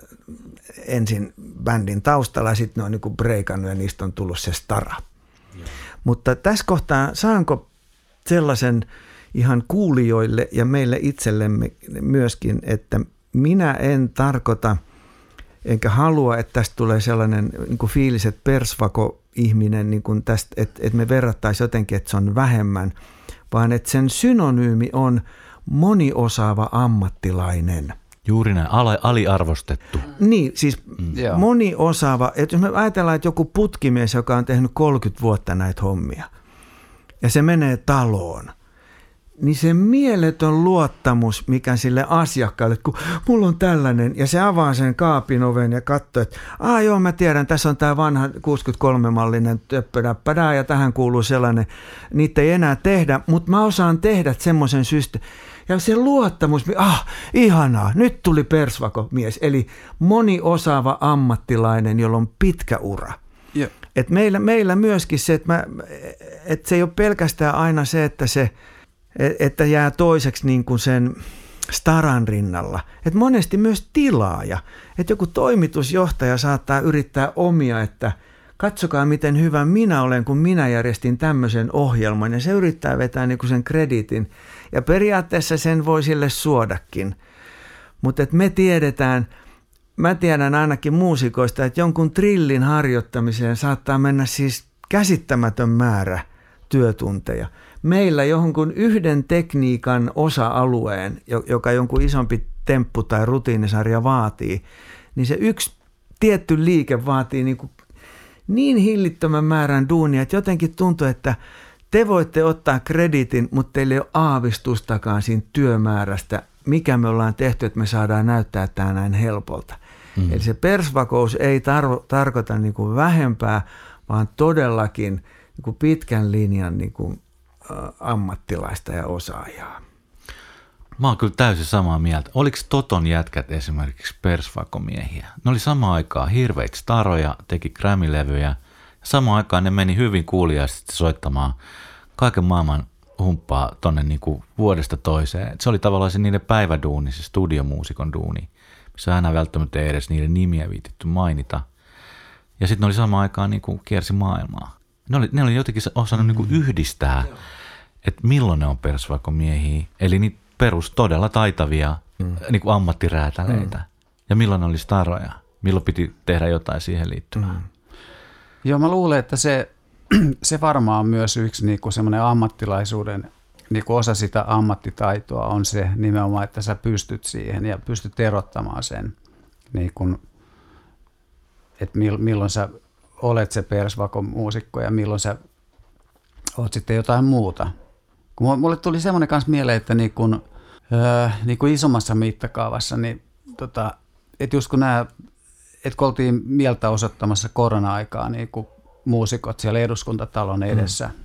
[SPEAKER 3] ensin bändin taustalla ja sitten ne on niin breikannut ja niistä on tullut se stara. Mutta tässä kohtaa saanko sellaisen ihan kuulijoille ja meille itsellemme myöskin, että minä en tarkoita enkä halua, että tästä tulee sellainen niin kuin fiilis, että persvako ihminen, niin kuin tästä, että, että me verrattaisiin jotenkin, että se on vähemmän, vaan että sen synonyymi on moniosaava ammattilainen –
[SPEAKER 1] Juuri näin, aliarvostettu.
[SPEAKER 3] Niin, siis mm. moni osaava, että jos me ajatellaan, että joku putkimies, joka on tehnyt 30 vuotta näitä hommia, ja se menee taloon, niin se mieletön luottamus, mikä sille asiakkaalle, kun mulla on tällainen, ja se avaa sen kaapin oven ja katsoo, että aa joo, mä tiedän, tässä on tämä vanha 63-mallinen töppödäppädää, ja tähän kuuluu sellainen, niitä ei enää tehdä, mutta mä osaan tehdä semmoisen systeemin, ja se luottamus, ah, ihanaa, nyt tuli persvako mies, eli moni osaava ammattilainen, jolla on pitkä ura. Yeah. Et meillä, meillä myöskin se, että, mä, että se ei ole pelkästään aina se, että se että jää toiseksi niin kuin sen staran rinnalla. Että monesti myös tilaaja. Että joku toimitusjohtaja saattaa yrittää omia, että katsokaa miten hyvä minä olen, kun minä järjestin tämmöisen ohjelman. Ja se yrittää vetää niin kuin sen kreditin. Ja periaatteessa sen voi sille suodakin. Mutta me tiedetään, mä tiedän ainakin muusikoista, että jonkun trillin harjoittamiseen saattaa mennä siis käsittämätön määrä työtunteja. Meillä jonkun yhden tekniikan osa-alueen, joka jonkun isompi temppu tai rutiinisarja vaatii, niin se yksi tietty liike vaatii niin, kuin niin hillittömän määrän duunia, että jotenkin tuntuu, että – te voitte ottaa kreditin, mutta teillä ei ole aavistustakaan siinä työmäärästä, mikä me ollaan tehty, että me saadaan näyttää tämä näin helpolta. Mm. Eli se persvakous ei tarvo, tarkoita niin kuin vähempää, vaan todellakin niin kuin pitkän linjan niin kuin, ammattilaista ja osaajaa.
[SPEAKER 1] Mä oon kyllä täysin samaa mieltä. Oliko Toton jätkät esimerkiksi persvakomiehiä? Ne oli samaan aikaan hirveitä staroja, teki Grammy-levyjä. Samaan aikaan ne meni hyvin kuuliaisesti soittamaan kaiken maailman humppaa tonne niin kuin vuodesta toiseen. Se oli tavallaan se niiden päiväduuni, se studiomuusikon duuni, missä aina välttämättä ei edes niiden nimiä viititty mainita. Ja sitten ne oli samaan aikaan niin kuin kiersi maailmaa. Ne oli, ne oli jotenkin osannut niin kuin mm. yhdistää, että milloin ne on persvakomiehiä, eli niitä perus todella taitavia mm. niin kuin ammattiräätäleitä. Mm. Ja milloin ne oli staroja, milloin piti tehdä jotain siihen liittyvää. Mm.
[SPEAKER 2] Joo, mä luulen, että se se varmaan on myös yksi niin kuin semmoinen ammattilaisuuden niin kuin osa sitä ammattitaitoa on se nimenomaan, että sä pystyt siihen ja pystyt erottamaan sen, niin kuin, että milloin sä olet se persvakon muusikko ja milloin sä oot sitten jotain muuta. Kun mulle tuli semmoinen kanssa mieleen, että niin kuin, öö, niin kuin isommassa mittakaavassa, niin tota, että just kun nämä, että kun oltiin mieltä osoittamassa korona-aikaa niin kuin muusikot siellä eduskuntatalon mm. edessä. Mm.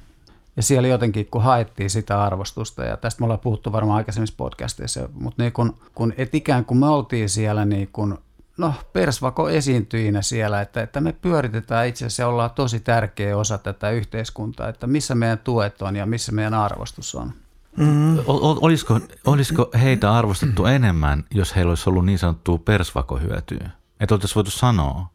[SPEAKER 2] Ja siellä jotenkin, kun haettiin sitä arvostusta, ja tästä me ollaan puhuttu varmaan aikaisemmissa podcasteissa, mutta niin kun, kun et ikään kuin me oltiin siellä niin kun no persvako esiintyjinä siellä, että, että me pyöritetään itse asiassa ollaan tosi tärkeä osa tätä yhteiskuntaa, että missä meidän tuet on ja missä meidän arvostus on.
[SPEAKER 1] Mm. Olisiko, olisiko heitä arvostettu enemmän, jos heillä olisi ollut niin sanottua persvakohyötyä? Että oltaisiin voitu sanoa,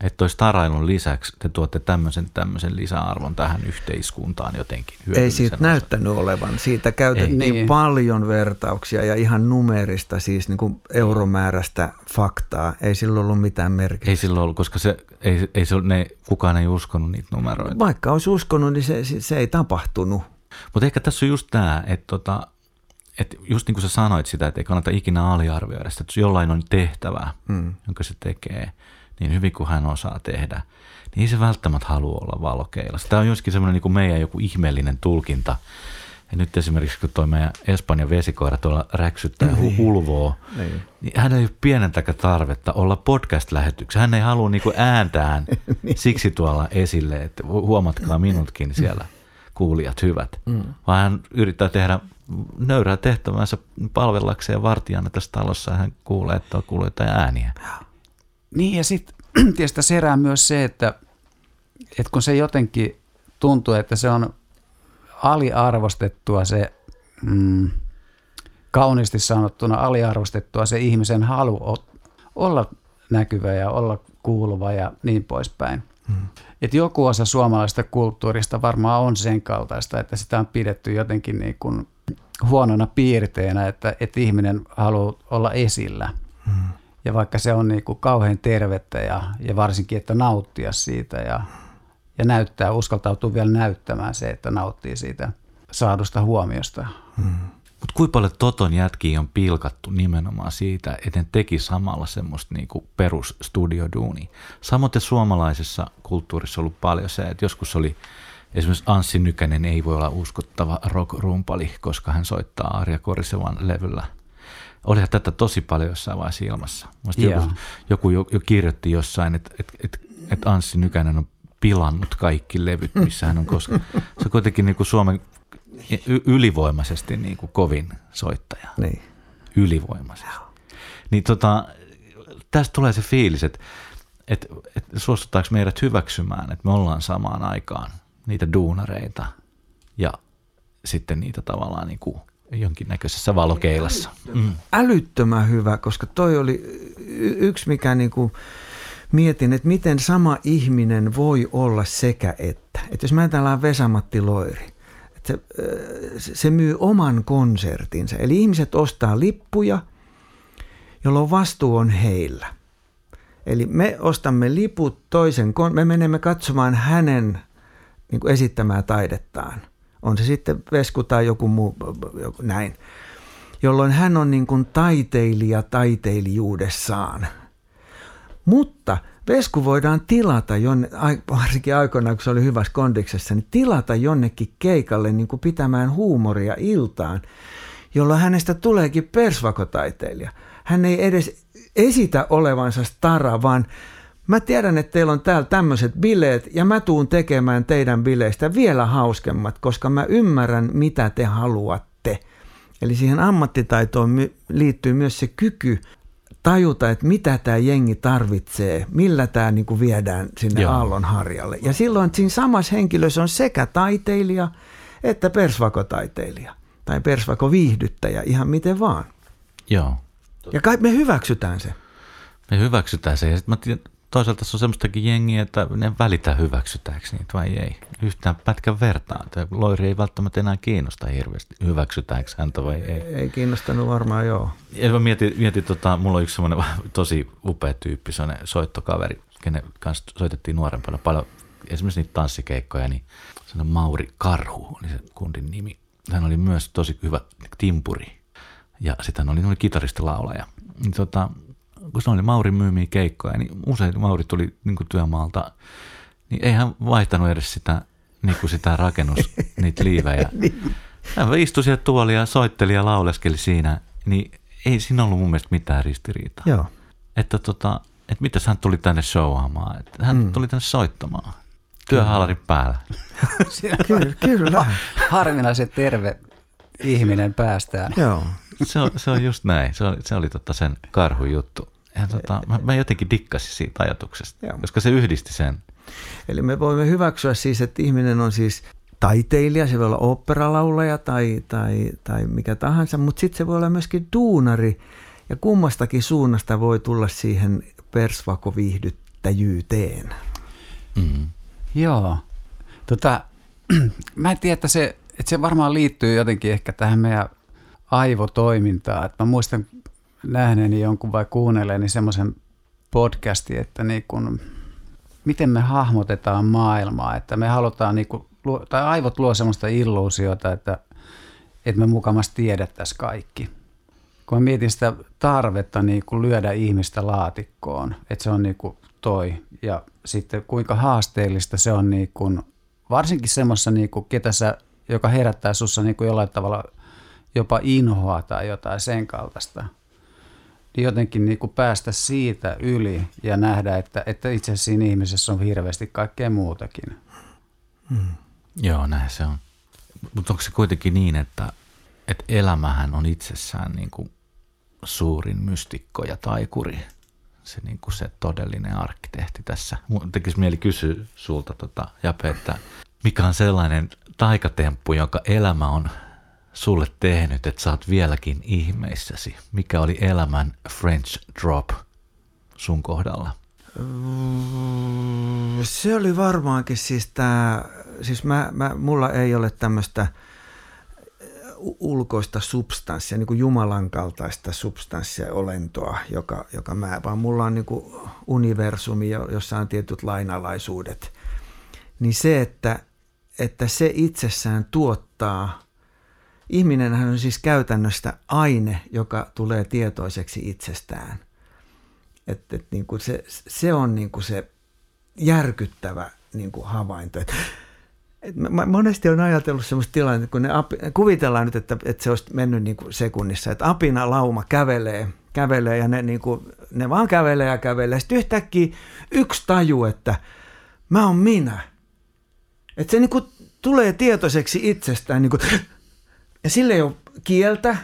[SPEAKER 1] että olisi tarailun lisäksi te tuotte tämmöisen, tämmöisen lisäarvon tähän yhteiskuntaan jotenkin.
[SPEAKER 3] Ei siitä osa. näyttänyt olevan. Siitä käytettiin Ei. niin. paljon vertauksia ja ihan numerista, siis niin kuin euromääräistä faktaa. Ei sillä ollut mitään merkitystä.
[SPEAKER 1] Ei sillä ollut, koska se, ei, ei se, ne, kukaan ei uskonut niitä numeroita.
[SPEAKER 3] Vaikka olisi uskonut, niin se, se, se ei tapahtunut.
[SPEAKER 1] Mutta ehkä tässä on just tämä, että tota, että just niin kuin sä sanoit sitä, että ei kannata ikinä aliarvioida sitä, että jollain on tehtävä, mm. jonka se tekee – niin hyvin kuin hän osaa tehdä, niin ei se välttämättä halua olla valokeilla. Tämä on joskin semmoinen niin kuin meidän joku ihmeellinen tulkinta. Ja nyt esimerkiksi kun tuo meidän Espanjan vesikoira tuolla räksyttää ja niin. ulvoo, niin. niin hän ei ole pienentäkään tarvetta olla podcast-lähetyksessä. Hän ei halua niin ääntään niin. siksi tuolla esille, että huomatkaa minutkin siellä kuulijat hyvät. Mm. Vaan hän yrittää tehdä nöyrää tehtävänsä palvellakseen vartijana tässä talossa ja hän kuulee, että on kuullut jotain ääniä.
[SPEAKER 2] Niin ja sitten tietysti serää myös se, että, että kun se jotenkin tuntuu, että se on aliarvostettua se, mm, kauniisti sanottuna aliarvostettua se ihmisen halu olla näkyvä ja olla kuuluva ja niin poispäin. Hmm. Et joku osa suomalaisesta kulttuurista varmaan on sen kaltaista, että sitä on pidetty jotenkin niin kuin huonona piirteenä, että, että ihminen haluaa olla esillä. Hmm. Ja vaikka se on niin kuin kauhean tervettä ja, ja varsinkin, että nauttia siitä ja, ja näyttää, uskaltautuu vielä näyttämään se, että nauttii siitä saadusta huomiosta. Hmm.
[SPEAKER 1] Mutta kuinka paljon Toton jätkiä on pilkattu nimenomaan siitä, että ne teki samalla semmoista niinku perusstudioduunia. Samoin suomalaisessa kulttuurissa on ollut paljon se, että joskus oli esimerkiksi Anssi Nykänen ei voi olla uskottava rock-rumpali, koska hän soittaa Arja Korisevan levyllä – Olihan tätä tosi paljon jossain vaiheessa ilmassa. Yeah. Joku, joku jo, jo kirjoitti jossain, että et, et, et Anssi Nykänen on pilannut kaikki levyt, missä hän on koskaan. Se on kuitenkin niin kuin Suomen ylivoimaisesti niin kuin kovin soittaja.
[SPEAKER 3] Niin.
[SPEAKER 1] Ylivoimaisesti. Niin tota, tästä tulee se fiilis, että, että, että suostutaanko meidät hyväksymään, että me ollaan samaan aikaan niitä duunareita ja sitten niitä tavallaan niin kuin jonkinnäköisessä valokeilassa.
[SPEAKER 3] Mm. Älyttömän hyvä, koska toi oli yksi, mikä niin kuin mietin, että miten sama ihminen voi olla sekä että. Että jos mä ajatellaan Vesamatti Loiri, että se, se myy oman konsertinsa. Eli ihmiset ostaa lippuja, jolloin vastuu on heillä. Eli me ostamme liput toisen, me menemme katsomaan hänen niin kuin esittämää taidettaan – on se sitten Vesku tai joku muu, joku näin, jolloin hän on niin kuin taiteilija taiteilijuudessaan. Mutta Vesku voidaan tilata, jonne, varsinkin aikoinaan kun se oli hyvässä kondiksessa, niin tilata jonnekin keikalle niin kuin pitämään huumoria iltaan, jolloin hänestä tuleekin persvakotaiteilija. Hän ei edes esitä olevansa stara, vaan Mä tiedän, että teillä on täällä tämmöiset bileet ja mä tuun tekemään teidän bileistä vielä hauskemmat, koska mä ymmärrän, mitä te haluatte. Eli siihen ammattitaitoon liittyy myös se kyky tajuta, että mitä tämä jengi tarvitsee, millä tämä niinku viedään sinne Joo. aallonharjalle. Ja silloin siinä samassa henkilössä on sekä taiteilija että persvakotaiteilija tai persvakoviihdyttäjä, ihan miten vaan.
[SPEAKER 1] Joo.
[SPEAKER 3] Ja kai me hyväksytään se.
[SPEAKER 1] Me hyväksytään se. Ja sit mä toisaalta se on semmoistakin jengiä, että ne välitä hyväksytäänkö niitä vai ei. Yhtään pätkän vertaan. Loiri ei välttämättä enää kiinnosta hirveästi, hyväksytäänkö häntä vai ei.
[SPEAKER 3] Ei kiinnostanut varmaan, joo.
[SPEAKER 1] Ja mä mietin, mietin tota, mulla on yksi semmoinen tosi upea tyyppi, semmoinen soittokaveri, kenen kanssa soitettiin nuorempana paljon, esimerkiksi niitä tanssikeikkoja, niin semmoinen Mauri Karhu oli se kundin nimi. Hän oli myös tosi hyvä timpuri ja sitten hän oli kitaristilaulaja. Niin tota, kun se oli Mauri myymiä keikkoja, niin usein Mauri tuli niin kuin työmaalta, niin ei hän vaihtanut edes sitä, niin kuin sitä rakennus, niitä liivejä. niin. Hän istui siellä tuolia, soitteli ja lauleskeli siinä, niin ei siinä ollut mun mielestä mitään ristiriitaa.
[SPEAKER 3] Joo.
[SPEAKER 1] Että tota, että mitäs hän tuli tänne showaamaan, että hän mm. tuli tänne soittamaan. Työhaalarin päällä.
[SPEAKER 3] kyllä, kyllä.
[SPEAKER 2] Harvinaisen terve ihminen päästään.
[SPEAKER 3] Joo.
[SPEAKER 1] Se on, se on just näin. Se oli, se oli totta sen karhun juttu Ja tota, mä, mä jotenkin dikkasin siitä ajatuksesta,
[SPEAKER 3] Joo.
[SPEAKER 1] koska se yhdisti sen.
[SPEAKER 3] Eli me voimme hyväksyä siis, että ihminen on siis taiteilija, se voi olla oopperalaulaja tai, tai, tai mikä tahansa, mutta sitten se voi olla myöskin duunari. Ja kummastakin suunnasta voi tulla siihen persvakoviihdyttäjyyteen.
[SPEAKER 1] Mm.
[SPEAKER 2] Joo. Tota, mä en tiedä, että se, että se varmaan liittyy jotenkin ehkä tähän meidän aivotoimintaan. Että mä muistan nähneeni jonkun vai kuunnelleeni semmoisen podcastin, että niin kun, miten me hahmotetaan maailmaa. Että me halutaan, niin kun, tai aivot luo semmoista illuusiota, että, että me mukamassa tiedettäisiin kaikki. Kun mä mietin sitä tarvetta niin kun lyödä ihmistä laatikkoon, että se on niin kuin toi. Ja sitten kuinka haasteellista se on niin kuin, varsinkin semmoisessa, niin kuin, ketä sä, joka herättää sussa niin jollain tavalla jopa inhoa tai jotain sen kaltaista. Jotenkin niin kuin päästä siitä yli ja nähdä, että, että itse asiassa siinä ihmisessä on hirveästi kaikkea muutakin.
[SPEAKER 1] Joo, näin se on. Mutta onko se kuitenkin niin, että, että elämähän on itsessään niin kuin suurin mystikko ja taikuri? Se, niin kuin se todellinen arkkitehti tässä. Mun tekisi mieli kysyä sulta, tota, Jape, että mikä on sellainen taikatemppu, jonka elämä on sulle tehnyt, että oot vieläkin ihmeissäsi? Mikä oli elämän French drop sun kohdalla?
[SPEAKER 3] Mm, Se oli varmaankin siis tämä, siis mä, mä, mulla ei ole tämmöistä ulkoista substanssia, niin kuin Jumalan kaltaista substanssia, olentoa, joka, joka mä, vaan mulla on niin kuin universumi, jo- jossa on tietyt lainalaisuudet. Niin se, että, että se itsessään tuottaa, ihminenhän on siis käytännössä aine, joka tulee tietoiseksi itsestään. Että et niin kuin se, se on niin kuin se järkyttävä niin kuin havainto. Et, et mä monesti on ajatellut sellaista tilannetta, kun ne api, kuvitellaan nyt, että, että se olisi mennyt niin kuin sekunnissa, että apina lauma kävelee, kävelee ja ne, niin kuin, ne vaan kävelee ja kävelee. Sitten yhtäkkiä yksi taju, että mä oon minä. Että se niin kuin tulee tietoiseksi itsestään. Niin kuin, ja sille ei ole kieltä,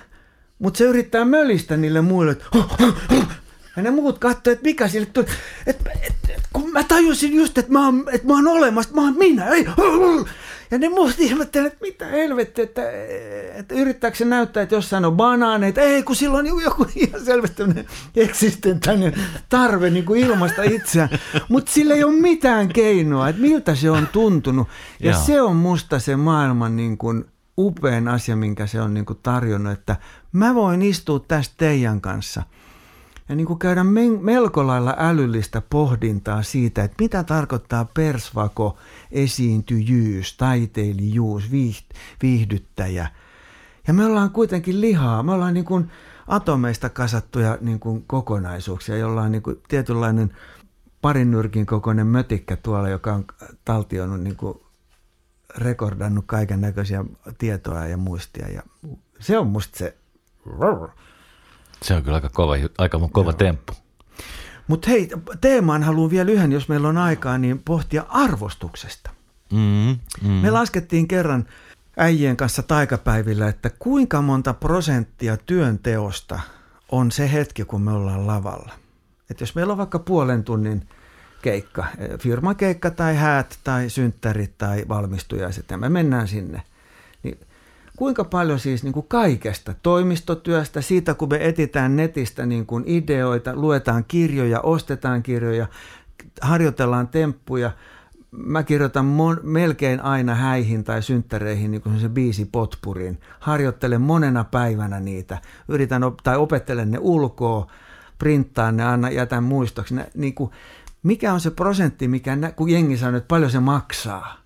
[SPEAKER 3] mutta se yrittää mölistä niille muille, että ja ne muut katsoo, että mikä sille tuli. Et, et, et, kun mä tajusin just, että mä oon, että mä oon olemassa, että mä oon minä. Ei. Ja ne muut ihmettelee, että mitä helvettiä, että, että yrittääkö se näyttää, että jossain on banaaneita. Ei, kun silloin on joku ihan selvästi tämmöinen eksistentaalinen tarve niin kuin ilmaista itseään. Mutta sillä ei ole mitään keinoa, että miltä se on tuntunut. Ja
[SPEAKER 1] Joo.
[SPEAKER 3] se on musta se maailman niin kuin upein asia, minkä se on niin kuin tarjonnut, että mä voin istua tästä teidän kanssa – ja niin kuin käydä melko lailla älyllistä pohdintaa siitä, että mitä tarkoittaa persvako, esiintyjyys, taiteilijuus, viiht- viihdyttäjä. Ja me ollaan kuitenkin lihaa, me ollaan niin kuin atomeista kasattuja niin kuin kokonaisuuksia, jolla on niin kuin tietynlainen parin nyrkin kokoinen mötikkä tuolla, joka on taltioinut niin kuin rekordannut kaiken näköisiä tietoa ja muistia. Ja se on musta se
[SPEAKER 1] Se on kyllä aika kova, aika kova temppu.
[SPEAKER 3] Mutta hei, teemaan haluan vielä yhden, jos meillä on aikaa, niin pohtia arvostuksesta.
[SPEAKER 1] Mm, mm.
[SPEAKER 3] Me laskettiin kerran äijien kanssa taikapäivillä, että kuinka monta prosenttia työnteosta on se hetki, kun me ollaan lavalla. Et jos meillä on vaikka puolen tunnin keikka, firmakeikka tai häät tai synttärit tai valmistujaiset ja me mennään sinne, niin kuinka paljon siis niin kuin kaikesta toimistotyöstä, siitä kun me etitään netistä niin kuin ideoita, luetaan kirjoja, ostetaan kirjoja, harjoitellaan temppuja, mä kirjoitan mon, melkein aina häihin tai synttäreihin niin se biisi potpuriin. Harjoittelen monena päivänä niitä. Yritän op- tai opettelen ne ulkoa, printtaan ne, anna, jätän muistoksi. Ne, niin kuin, mikä on se prosentti, mikä, nä- kun jengi sanoo, että paljon se maksaa.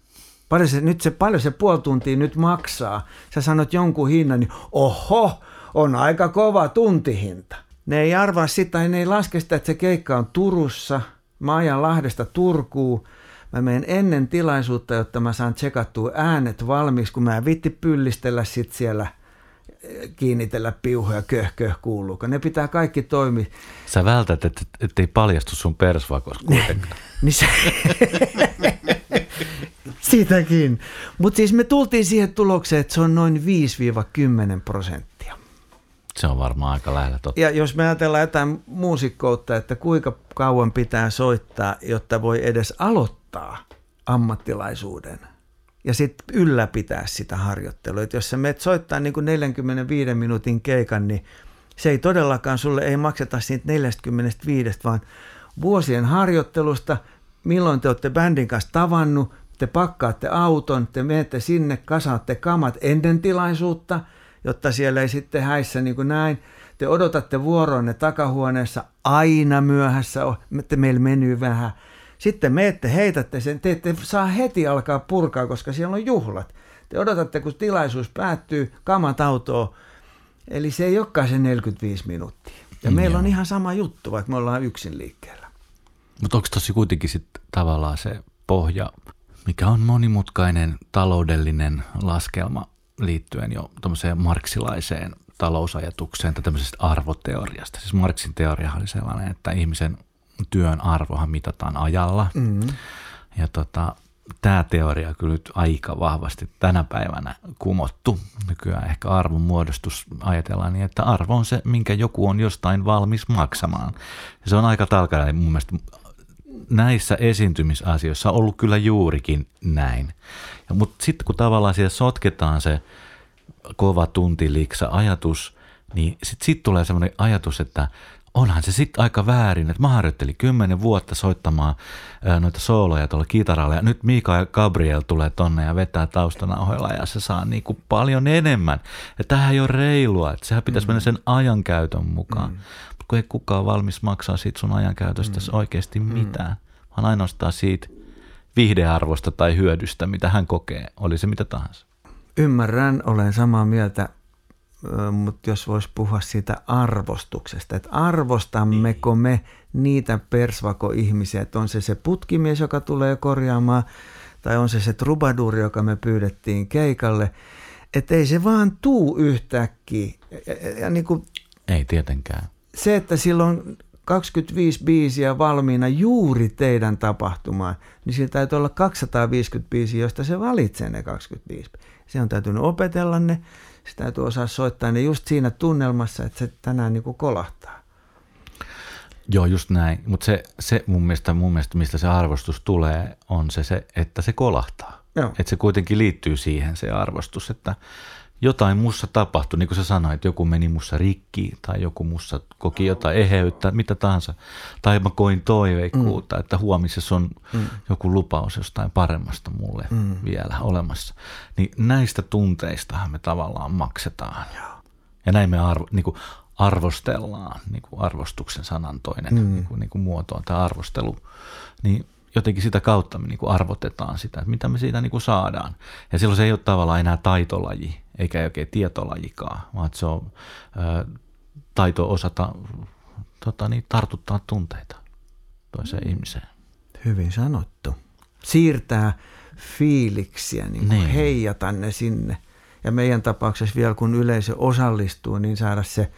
[SPEAKER 3] Paljon se, nyt se, paljon se puoli tuntia nyt maksaa. Sä sanot jonkun hinnan, niin oho, on aika kova tuntihinta. Ne ei arvaa sitä, ne ei laske sitä, että se keikka on Turussa. Mä ajan Lahdesta Turkuun. Mä menen ennen tilaisuutta, jotta mä saan tsekattua äänet valmiiksi, kun mä en vitti pyllistellä sit siellä kiinnitellä piuhoja, köh, köh, kuuluuko. Ne pitää kaikki toimia.
[SPEAKER 1] Sä vältät, että ettei paljastu sun persvakos kuitenkaan.
[SPEAKER 3] Niin se... Sitäkin. Mutta siis me tultiin siihen tulokseen, että se on noin 5-10 prosenttia.
[SPEAKER 1] Se on varmaan aika lähellä totta.
[SPEAKER 3] Ja jos me ajatellaan jotain muusikkoutta, että kuinka kauan pitää soittaa, jotta voi edes aloittaa ammattilaisuuden ja sitten ylläpitää sitä harjoittelua. Et jos sä menet soittaa niin kuin 45 minuutin keikan, niin se ei todellakaan sulle ei makseta siitä 45, vaan vuosien harjoittelusta, milloin te olette bändin kanssa tavannut, te pakkaatte auton, te menette sinne, kasaatte kamat ennen tilaisuutta, jotta siellä ei sitten häissä niin kuin näin. Te odotatte vuoroonne takahuoneessa aina myöhässä, te meillä menyy vähän. Sitten menette, heitätte sen, te ette saa heti alkaa purkaa, koska siellä on juhlat. Te odotatte, kun tilaisuus päättyy, kamat autoa. Eli se ei olekaan se 45 minuuttia. Ja mm, meillä on ihan sama juttu, vaikka me ollaan yksin liikkeellä.
[SPEAKER 1] Mutta onko tosi kuitenkin sitten tavallaan se pohja, mikä on monimutkainen taloudellinen laskelma liittyen jo tämmöiseen marksilaiseen talousajatukseen tai tämmöisestä arvoteoriasta. Siis Marksin teoria oli sellainen, että ihmisen työn arvohan mitataan ajalla. Mm-hmm. Ja tota, tämä teoria kyllä nyt aika vahvasti tänä päivänä kumottu. Nykyään ehkä arvon muodostus ajatellaan niin, että arvo on se, minkä joku on jostain valmis maksamaan. Ja se on aika tarkalleen mun mielestä näissä esiintymisasioissa ollut kyllä juurikin näin. Mutta sitten kun tavallaan siellä sotketaan se kova tuntiliksa ajatus, niin sitten sit tulee semmoinen ajatus, että onhan se sitten aika väärin, että mä harjoittelin kymmenen vuotta soittamaan noita sooloja tuolla kitaralla ja nyt Mika Gabriel tulee tonne ja vetää ohella ja se saa niinku paljon enemmän. Ja tämähän ei ole reilua, että sehän pitäisi mm. mennä sen ajankäytön mukaan. Mm. Mutta kun ei kukaan valmis maksaa siitä sun ajankäytöstä mm. oikeasti mm. mitään, vaan ainoastaan siitä viihdearvosta tai hyödystä, mitä hän kokee, oli se mitä tahansa.
[SPEAKER 3] Ymmärrän, olen samaa mieltä mutta jos voisi puhua siitä arvostuksesta, että arvostammeko me niitä persvako-ihmisiä, että on se se putkimies, joka tulee korjaamaan, tai on se se trubaduuri, joka me pyydettiin keikalle, että ei se vaan tuu yhtäkkiä. Ja, ja niin kuin
[SPEAKER 1] ei tietenkään.
[SPEAKER 3] Se, että silloin 25 biisiä valmiina juuri teidän tapahtumaan, niin sillä täytyy olla 250 biisiä, josta se valitsee ne 25. Se on täytynyt opetella ne, se täytyy osaa soittaa ne just siinä tunnelmassa, että se tänään niin kuin kolahtaa.
[SPEAKER 1] Joo, just näin. Mutta se, se mun, mielestä, mun mielestä, mistä se arvostus tulee, on se, se että se kolahtaa. Että se kuitenkin liittyy siihen se arvostus, että jotain mussa tapahtui, niin kuin sä sanoit, että joku meni mussa rikki tai joku mussa koki jotain eheyttä, mitä tahansa. Tai mä koin toiveikkuutta, mm. että huomisessa on mm. joku lupaus jostain paremmasta mulle mm. vielä olemassa. Niin näistä tunteistahan me tavallaan maksetaan. Ja näin me arvo, niin kuin arvostellaan, niin kuin arvostuksen sanan toinen mm. niin kuin, niin kuin muoto on tämä arvostelu. Niin jotenkin sitä kautta me niin kuin arvotetaan sitä, että mitä me siitä niin kuin saadaan. Ja silloin se ei ole tavallaan enää taitolaji, eikä oikein tietolajikaan, vaan se on ää, taito osata tota, niin, tartuttaa tunteita toiseen mm. ihmiseen.
[SPEAKER 3] Hyvin sanottu. Siirtää fiiliksiä, niin niin. heijata ne sinne. Ja meidän tapauksessa vielä kun yleisö osallistuu, niin saada se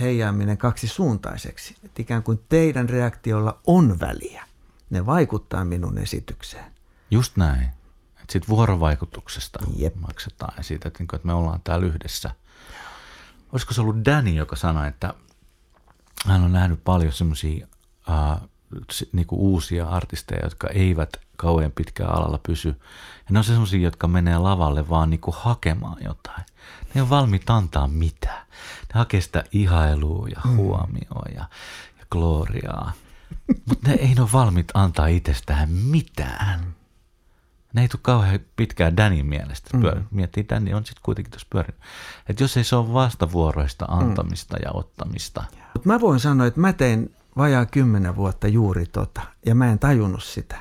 [SPEAKER 3] heijaaminen kaksisuuntaiseksi. Että ikään kuin teidän reaktiolla on väliä. Ne vaikuttaa minun esitykseen.
[SPEAKER 1] Just näin. Sitten vuorovaikutuksesta Jep. maksetaan ja siitä, että, niinku, että me ollaan täällä yhdessä. Olisiko se ollut Danny, joka sanoi, että hän on nähnyt paljon semmoisia uh, niinku uusia artisteja, jotka eivät kauhean pitkään alalla pysy. Ja ne on semmoisia, jotka menee lavalle vaan niinku hakemaan jotain. Ne ei ole valmiit antaa mitään. Ne hakee sitä ihailua ja mm. huomioa ja, ja gloriaa. Mutta ne ei ole valmiit antaa itsestään mitään ne ei tule kauhean pitkään Danin mielestä. Mm. Miettii, Danny on sitten kuitenkin tuossa pyörinyt. Että jos ei se ole vastavuoroista mm. antamista mm. ja ottamista.
[SPEAKER 3] Mut mä voin sanoa, että mä tein vajaa kymmenen vuotta juuri tota, ja mä en tajunnut sitä.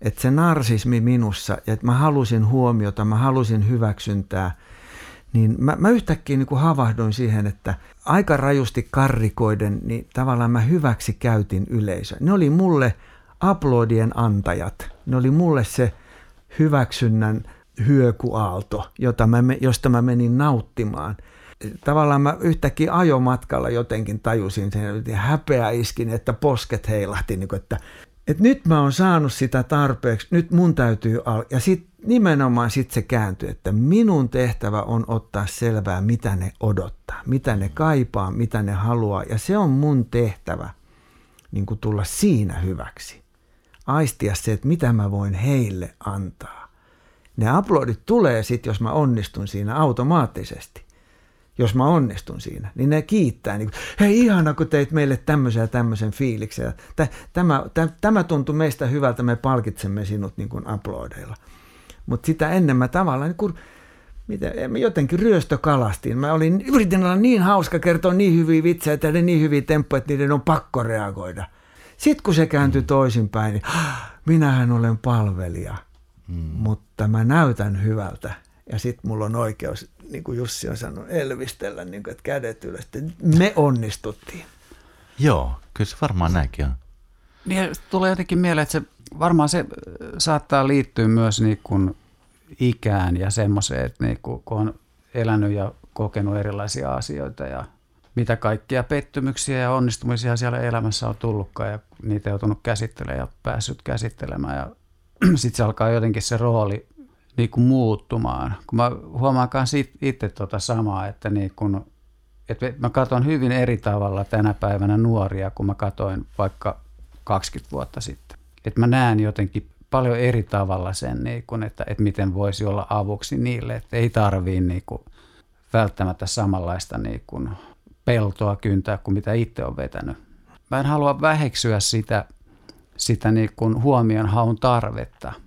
[SPEAKER 3] Että se narsismi minussa, ja että mä halusin huomiota, mä halusin hyväksyntää, niin mä, mä yhtäkkiä niin kuin havahdoin siihen, että aika rajusti karrikoiden, niin tavallaan mä hyväksi käytin yleisö. Ne oli mulle aplodien antajat. Ne oli mulle se hyväksynnän hyökuaalto, jota mä, josta mä menin nauttimaan. Tavallaan mä yhtäkkiä ajomatkalla jotenkin tajusin sen, häpeä iskin, että posket heilahti, niin kuin, että että nyt mä oon saanut sitä tarpeeksi, nyt mun täytyy al- Ja sitten nimenomaan sitten se kääntyy, että minun tehtävä on ottaa selvää, mitä ne odottaa, mitä ne kaipaa, mitä ne haluaa. Ja se on mun tehtävä niin kuin tulla siinä hyväksi. Aistia se, että mitä mä voin heille antaa. Ne aplodit tulee sitten, jos mä onnistun siinä automaattisesti jos mä onnistun siinä, niin ne kiittää. Niin, Hei, ihana, kun teit meille tämmöisen ja tämmöisen fiiliksen. Tämä, tämä, tämä tuntui meistä hyvältä, me palkitsemme sinut niin kuin uploadeilla. Mutta sitä ennen mä tavallaan niin kuin, miten, jotenkin ryöstökalastin. Mä olin, yritin olla niin hauska, kertoa niin hyviä vitsejä, tehdä niin hyviä temppuja, että niiden on pakko reagoida. Sitten kun se kääntyi toisinpäin, niin minähän olen palvelija, mm. mutta mä näytän hyvältä. Ja sitten mulla on oikeus niin kuin Jussi on sanonut, elvistellä, niin kuin, että kädet ylös. Me onnistuttiin.
[SPEAKER 1] Joo, kyllä se varmaan näinkin on.
[SPEAKER 2] Niin, tulee jotenkin mieleen, että se varmaan se saattaa liittyä myös niin kuin ikään ja semmoiseen, että niin kuin, kun on elänyt ja kokenut erilaisia asioita ja mitä kaikkia pettymyksiä ja onnistumisia siellä elämässä on tullutkaan ja niitä joutunut käsittelemään ja päässyt käsittelemään ja sitten se alkaa jotenkin se rooli niin kuin muuttumaan. Kun mä huomaan itse tuota samaa, että, niin kuin, että mä katson hyvin eri tavalla tänä päivänä nuoria, kun mä katoin vaikka 20 vuotta sitten. Että mä näen jotenkin paljon eri tavalla sen, niin kuin, että, että miten voisi olla avuksi niille, että ei tarvii niin kuin, välttämättä samanlaista niin kuin, peltoa kyntää kuin mitä itse on vetänyt. Mä en halua väheksyä sitä, sitä niin kuin huomion haun tarvetta –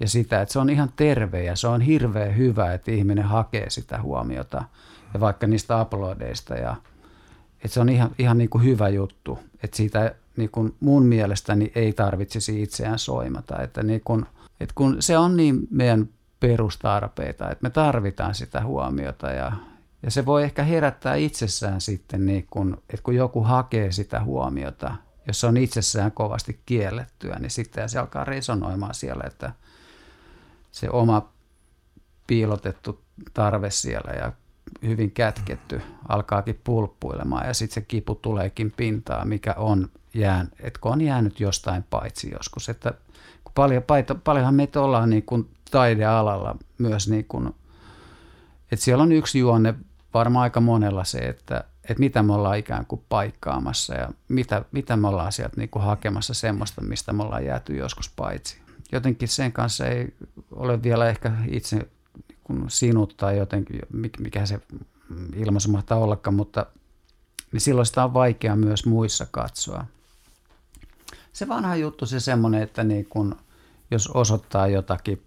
[SPEAKER 2] ja sitä, että se on ihan terve ja se on hirveän hyvä, että ihminen hakee sitä huomiota ja vaikka niistä uploadeista ja että se on ihan, ihan niin kuin hyvä juttu, että siitä niin kuin mun mielestäni ei tarvitsisi itseään soimata, että, niin kuin, että kun se on niin meidän perustarpeita, että me tarvitaan sitä huomiota ja, ja se voi ehkä herättää itsessään sitten, niin kun, että kun joku hakee sitä huomiota, jos se on itsessään kovasti kiellettyä, niin sitten se alkaa resonoimaan siellä, että – se oma piilotettu tarve siellä ja hyvin kätketty alkaakin pulppuilemaan ja sitten se kipu tuleekin pintaan, mikä on jään, että kun on jäänyt jostain paitsi joskus. Että kun paljon, paljonhan meitä ollaan niin kuin taidealalla myös niin kuin, että siellä on yksi juonne varmaan aika monella se, että, että mitä me ollaan ikään kuin paikkaamassa ja mitä, mitä me ollaan sieltä niin kuin hakemassa semmoista, mistä me ollaan jääty joskus paitsi jotenkin sen kanssa ei ole vielä ehkä itse kun sinut tai jotenkin, mikä se ilmaisu mahtaa ollakaan, mutta niin silloin sitä on vaikea myös muissa katsoa. Se vanha juttu, se semmoinen, että niin kun, jos osoittaa jotakin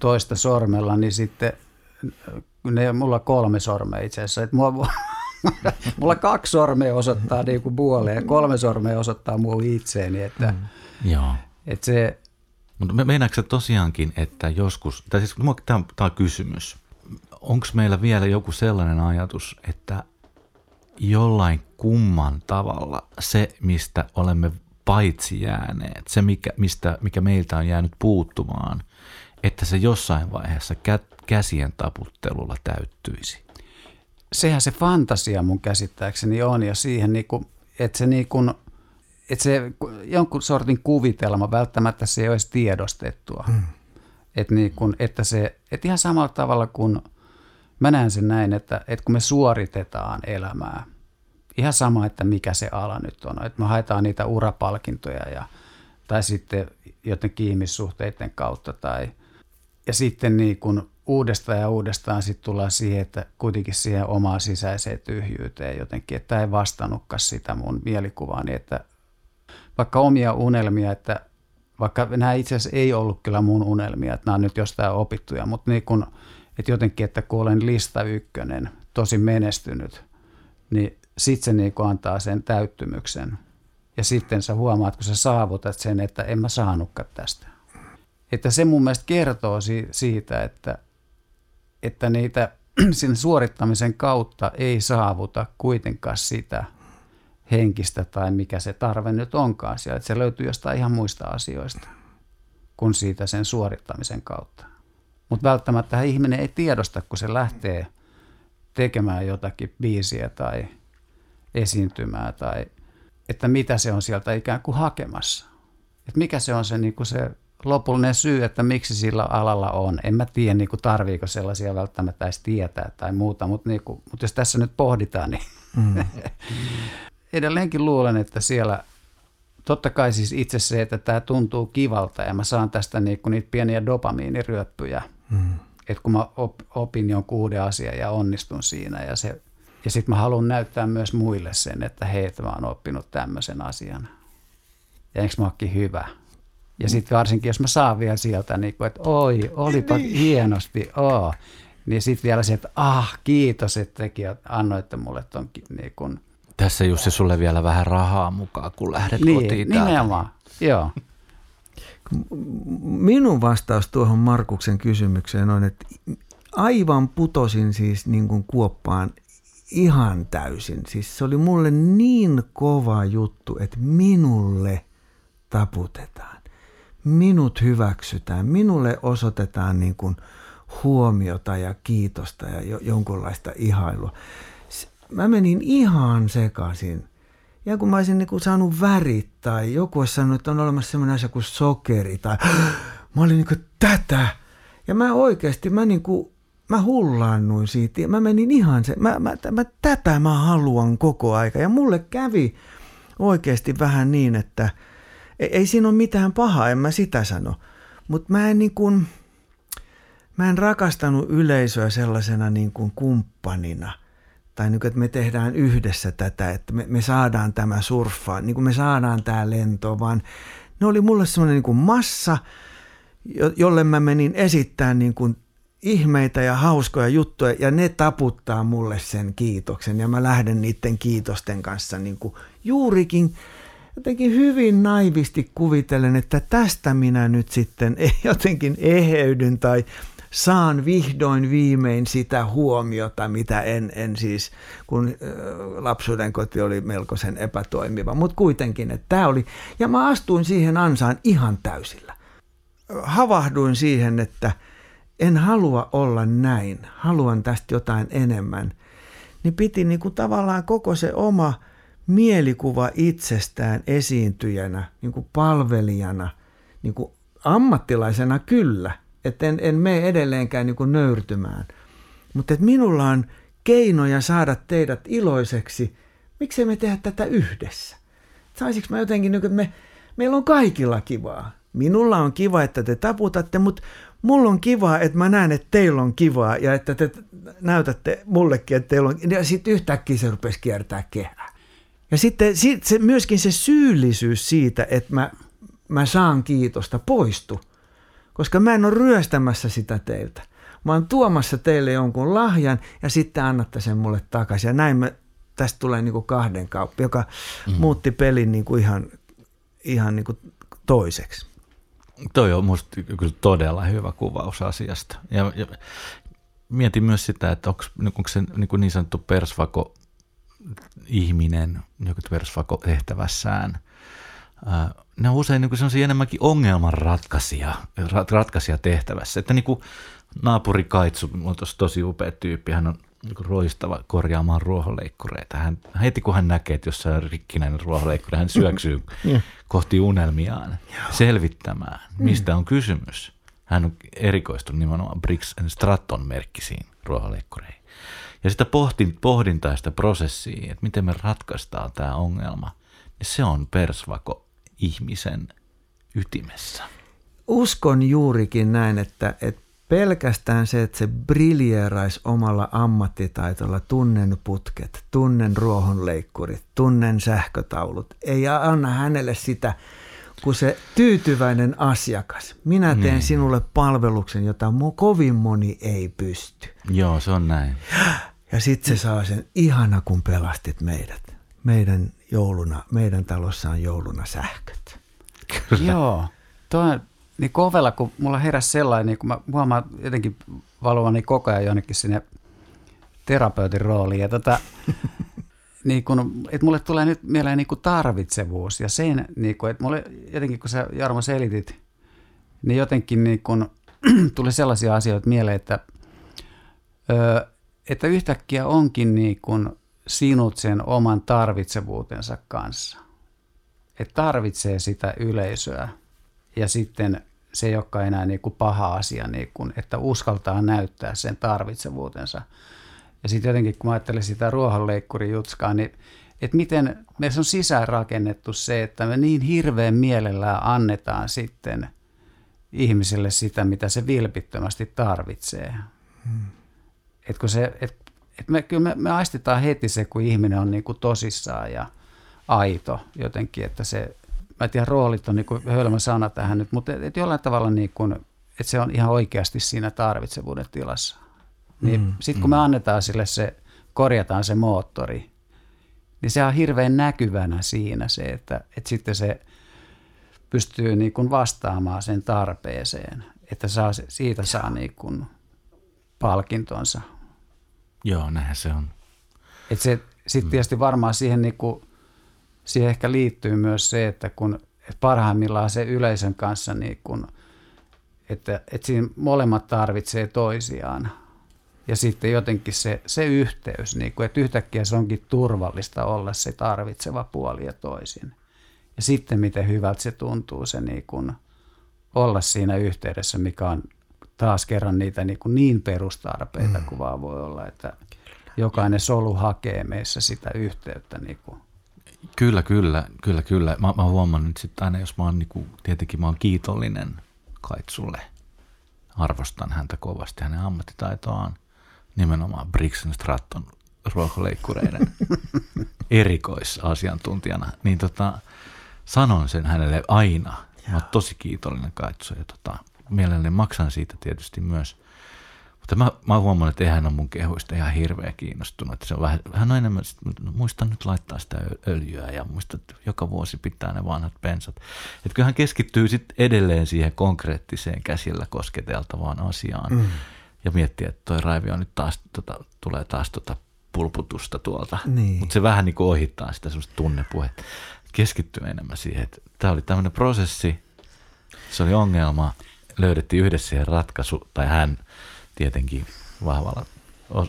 [SPEAKER 2] toista sormella, niin sitten ne, mulla kolme sormea itse asiassa. Että mulla, mulla kaksi sormea osoittaa niin kuin ja kolme sormea osoittaa muu itseeni. Että, mm. Joo. Että se,
[SPEAKER 1] mutta meinaatko tosiaankin, että joskus, tai siis tämä on, tämä on kysymys, onko meillä vielä joku sellainen ajatus, että jollain kumman tavalla se, mistä olemme paitsi jääneet, se mikä, mistä, mikä meiltä on jäänyt puuttumaan, että se jossain vaiheessa kä- käsien taputtelulla täyttyisi?
[SPEAKER 2] Sehän se fantasia mun käsittääkseni on ja siihen, niin kuin, että se niin kuin että se jonkun sortin kuvitelma, välttämättä se ei olisi tiedostettua. Hmm. Että, niin kun, että, se, että ihan samalla tavalla kuin mä näen sen näin, että, että kun me suoritetaan elämää, ihan sama, että mikä se ala nyt on, että me haetaan niitä urapalkintoja ja, tai sitten jotenkin ihmissuhteiden kautta tai, ja sitten niin kun uudestaan ja uudestaan sitten tullaan siihen, että kuitenkin siihen omaan sisäiseen tyhjyyteen jotenkin, että ei vastannutkaan sitä mun mielikuvaani, että vaikka omia unelmia, että vaikka nämä itse asiassa ei ollut kyllä mun unelmia, että nämä on nyt jostain opittuja, mutta niin kun, että jotenkin, että kun olen lista ykkönen, tosi menestynyt, niin sitten se niin antaa sen täyttymyksen. Ja sitten sä huomaat, kun sä saavutat sen, että en mä saanutkaan tästä. Että se mun mielestä kertoo siitä, että, että niitä sen suorittamisen kautta ei saavuta kuitenkaan sitä, henkistä tai mikä se tarve nyt onkaan siellä. Että se löytyy jostain ihan muista asioista kuin siitä sen suorittamisen kautta. Mutta välttämättä ihminen ei tiedosta, kun se lähtee tekemään jotakin biisiä tai esiintymää tai että mitä se on sieltä ikään kuin hakemassa. että mikä se on se, niin kuin se lopullinen syy, että miksi sillä alalla on. En mä tiedä, niin kuin tarviiko sellaisia välttämättä edes tietää tai muuta, mutta, niin kuin, mutta jos tässä nyt pohditaan, niin mm. edelleenkin luulen, että siellä totta kai siis itse se, että tämä tuntuu kivalta ja mä saan tästä niin kuin niitä pieniä dopamiiniryöppyjä, mm. että kun mä opin jonkun uuden asian ja onnistun siinä ja se ja sitten mä haluan näyttää myös muille sen, että hei, että mä oon oppinut tämmöisen asian. Ja enkö mä hyvä. Ja sitten varsinkin, jos mä saan vielä sieltä, niin kuin, että oi, olipa niin. hienosti, oo. Niin sitten vielä se, että ah, kiitos, että tekin annoitte mulle ton niin kun...
[SPEAKER 1] Tässä Jussi sulle vielä vähän rahaa mukaan, kun lähdet
[SPEAKER 2] niin,
[SPEAKER 1] kotiin
[SPEAKER 2] nimenomaan, joo.
[SPEAKER 3] Minun vastaus tuohon Markuksen kysymykseen on, että aivan putosin siis niin kuin kuoppaan ihan täysin. Siis se oli mulle niin kova juttu, että minulle taputetaan. Minut hyväksytään. Minulle osoitetaan niin kuin huomiota ja kiitosta ja jonkunlaista ihailua. Mä menin ihan sekaisin. Ja kun mä olisin niin kuin saanut värit tai joku olisi sanonut, että on olemassa sellainen asia kuin sokeri tai mä olin niin kuin tätä. Ja mä oikeasti, mä niin kuin mä hullaannuin siitä. Mä menin ihan se, mä, mä, mä, tätä mä haluan koko aika. Ja mulle kävi oikeasti vähän niin, että ei, ei siinä ole mitään pahaa, en mä sitä sano. Mutta mä en niin kuin, mä en rakastanut yleisöä sellaisena niin kuin kumppanina. Tai niin kuin, että me tehdään yhdessä tätä, että me, me saadaan tämä surffaa, niin kuin me saadaan tämä lento, vaan ne oli mulle semmoinen niin kuin massa, jolle mä menin esittämään niin kuin ihmeitä ja hauskoja juttuja ja ne taputtaa mulle sen kiitoksen ja mä lähden niiden kiitosten kanssa niin kuin juurikin jotenkin hyvin naivisti kuvitellen, että tästä minä nyt sitten jotenkin eheydyn tai saan vihdoin viimein sitä huomiota, mitä en, en siis, kun lapsuuden koti oli melkoisen epätoimiva, mutta kuitenkin, että tämä oli, ja mä astuin siihen ansaan ihan täysillä. Havahduin siihen, että – en halua olla näin, haluan tästä jotain enemmän, niin piti niin kuin tavallaan koko se oma mielikuva itsestään esiintyjänä, niin kuin palvelijana, niin kuin ammattilaisena kyllä, että en, en mene edelleenkään niin kuin nöyrtymään. Mutta että minulla on keinoja saada teidät iloiseksi, miksei me tehdä tätä yhdessä? Saisinko mä jotenkin, niin me, meillä on kaikilla kivaa. Minulla on kiva, että te taputatte, mutta mulla on kiva, että mä näen, että teillä on kivaa ja että te näytätte mullekin, että teillä on, ja sitten yhtäkkiä se rupesi kiertää kehää. Ja sitten sit se, myöskin se syyllisyys siitä, että mä, mä saan kiitosta, poistu. Koska mä en ole ryöstämässä sitä teiltä. Mä oon tuomassa teille jonkun lahjan ja sitten annatte sen mulle takaisin. Ja näin me, tästä tulee niin kuin kahden kauppi, joka mm. muutti pelin niin kuin ihan, ihan niin kuin toiseksi.
[SPEAKER 1] Toi on musta kyllä todella hyvä kuvaus asiasta. Ja, ja mietin myös sitä, että onko, onko se niin, kuin niin sanottu persvako ihminen joku persvako tehtävässään. Ne on usein niin sellaisia enemmänkin ongelmanratkaisija ratkaisija tehtävässä. Että niin kuin naapuri Kaitsu on tosi upea tyyppi, hän on niin roistava korjaamaan ruohonleikkureita. Hän, heti kun hän näkee, että jossain on rikkinäinen ruohonleikkuri, hän syöksyy kohti unelmiaan selvittämään, mistä on kysymys. Hän on erikoistunut nimenomaan Briggs Stratton merkkisiin ruohonleikkureihin. Ja sitä pohdin, pohdintaa sitä prosessia, että miten me ratkaistaan tämä ongelma, niin se on persvako ihmisen ytimessä.
[SPEAKER 3] Uskon juurikin näin, että, että pelkästään se, että se briljeeraisi omalla ammattitaitolla, tunnen putket, tunnen ruohonleikkurit, tunnen sähkötaulut, ei anna hänelle sitä, kun se tyytyväinen asiakas. Minä teen niin. sinulle palveluksen, jota kovin moni ei pysty.
[SPEAKER 1] Joo, se on näin.
[SPEAKER 3] Ja sitten se saa sen, ihana kun pelastit meidät. Meidän jouluna, meidän talossa on jouluna sähköt.
[SPEAKER 2] Kyllä. Joo, toi niin kovella, kun mulla heräsi sellainen, niin kun mä huomaan jotenkin valuvani koko ajan jonnekin sinne terapeutin rooliin. Ja tota, niin kun, että mulle tulee nyt mieleen niin tarvitsevuus ja sen, niin kun, että mulle jotenkin kun sä Jarmo selitit, niin jotenkin niin kun, tuli sellaisia asioita mieleen, että, ö, että yhtäkkiä onkin niin kun sinut sen oman tarvitsevuutensa kanssa. että tarvitsee sitä yleisöä ja sitten se ei olekaan enää niin kuin paha asia, niin kuin, että uskaltaa näyttää sen tarvitsevuutensa. Ja sitten jotenkin, kun mä ajattelen sitä ruohonleikkurijutskaa, niin että miten me on sisään rakennettu se, että me niin hirveän mielellään annetaan sitten ihmiselle sitä, mitä se vilpittömästi tarvitsee. Hmm. Et kun se, et, et me, kyllä me, me aistetaan heti se, kun ihminen on niin kuin tosissaan ja aito jotenkin, että se, mä en tiedä, roolit on niin kuin hölmö sana tähän nyt, mutta et, et jollain tavalla niin kuin, että se on ihan oikeasti siinä tarvitsevuuden tilassa. Niin mm, sitten kun mm. me annetaan sille se, korjataan se moottori, niin se on hirveän näkyvänä siinä se, että, että sitten se pystyy niin kuin vastaamaan sen tarpeeseen, että saa, siitä saa niin kuin palkintonsa.
[SPEAKER 1] Joo, näinhän se on.
[SPEAKER 2] Et se, sitten tietysti varmaan siihen, niin kuin, siihen ehkä liittyy myös se, että kun että parhaimmillaan se yleisön kanssa, niin kuin, että, että siinä molemmat tarvitsee toisiaan – ja sitten jotenkin se, se yhteys, niin kuin, että yhtäkkiä se onkin turvallista olla se tarvitseva puoli ja toisin. Ja sitten miten hyvältä se tuntuu se niin kuin, olla siinä yhteydessä, mikä on taas kerran niitä niin, kuin niin perustarpeita mm. kuin vaan voi olla, että jokainen solu hakee meissä sitä yhteyttä. Niin kuin.
[SPEAKER 1] Kyllä, kyllä, kyllä, kyllä. Mä, mä huomannut nyt sitten aina, jos mä oon, niin kuin, tietenkin mä oon kiitollinen Kaitsulle. Arvostan häntä kovasti, hänen ammattitaitoaan nimenomaan Brixen Stratton ruohonleikkureiden erikoisasiantuntijana, niin tota, sanon sen hänelle aina. Mä oon tosi kiitollinen Kaitso ja tota, mielelläni maksan siitä tietysti myös. Mutta mä, mä huomannut, että hän ole mun kehuista ihan hirveä kiinnostunut. Että se on vähän, hän on enemmän, muista nyt laittaa sitä öljyä ja muista, että joka vuosi pitää ne vanhat pensat. Että kyllä hän keskittyy sitten edelleen siihen konkreettiseen käsillä kosketeltavaan asiaan. Mm ja miettiä, että toi raivi on nyt taas, tota, tulee taas tota pulputusta tuolta. Niin. Mutta se vähän niin kuin ohittaa sitä semmoista tunnepuhetta. Keskittyy enemmän siihen, että tämä oli tämmöinen prosessi, se oli ongelma, löydettiin yhdessä siihen ratkaisu, tai hän tietenkin vahvalla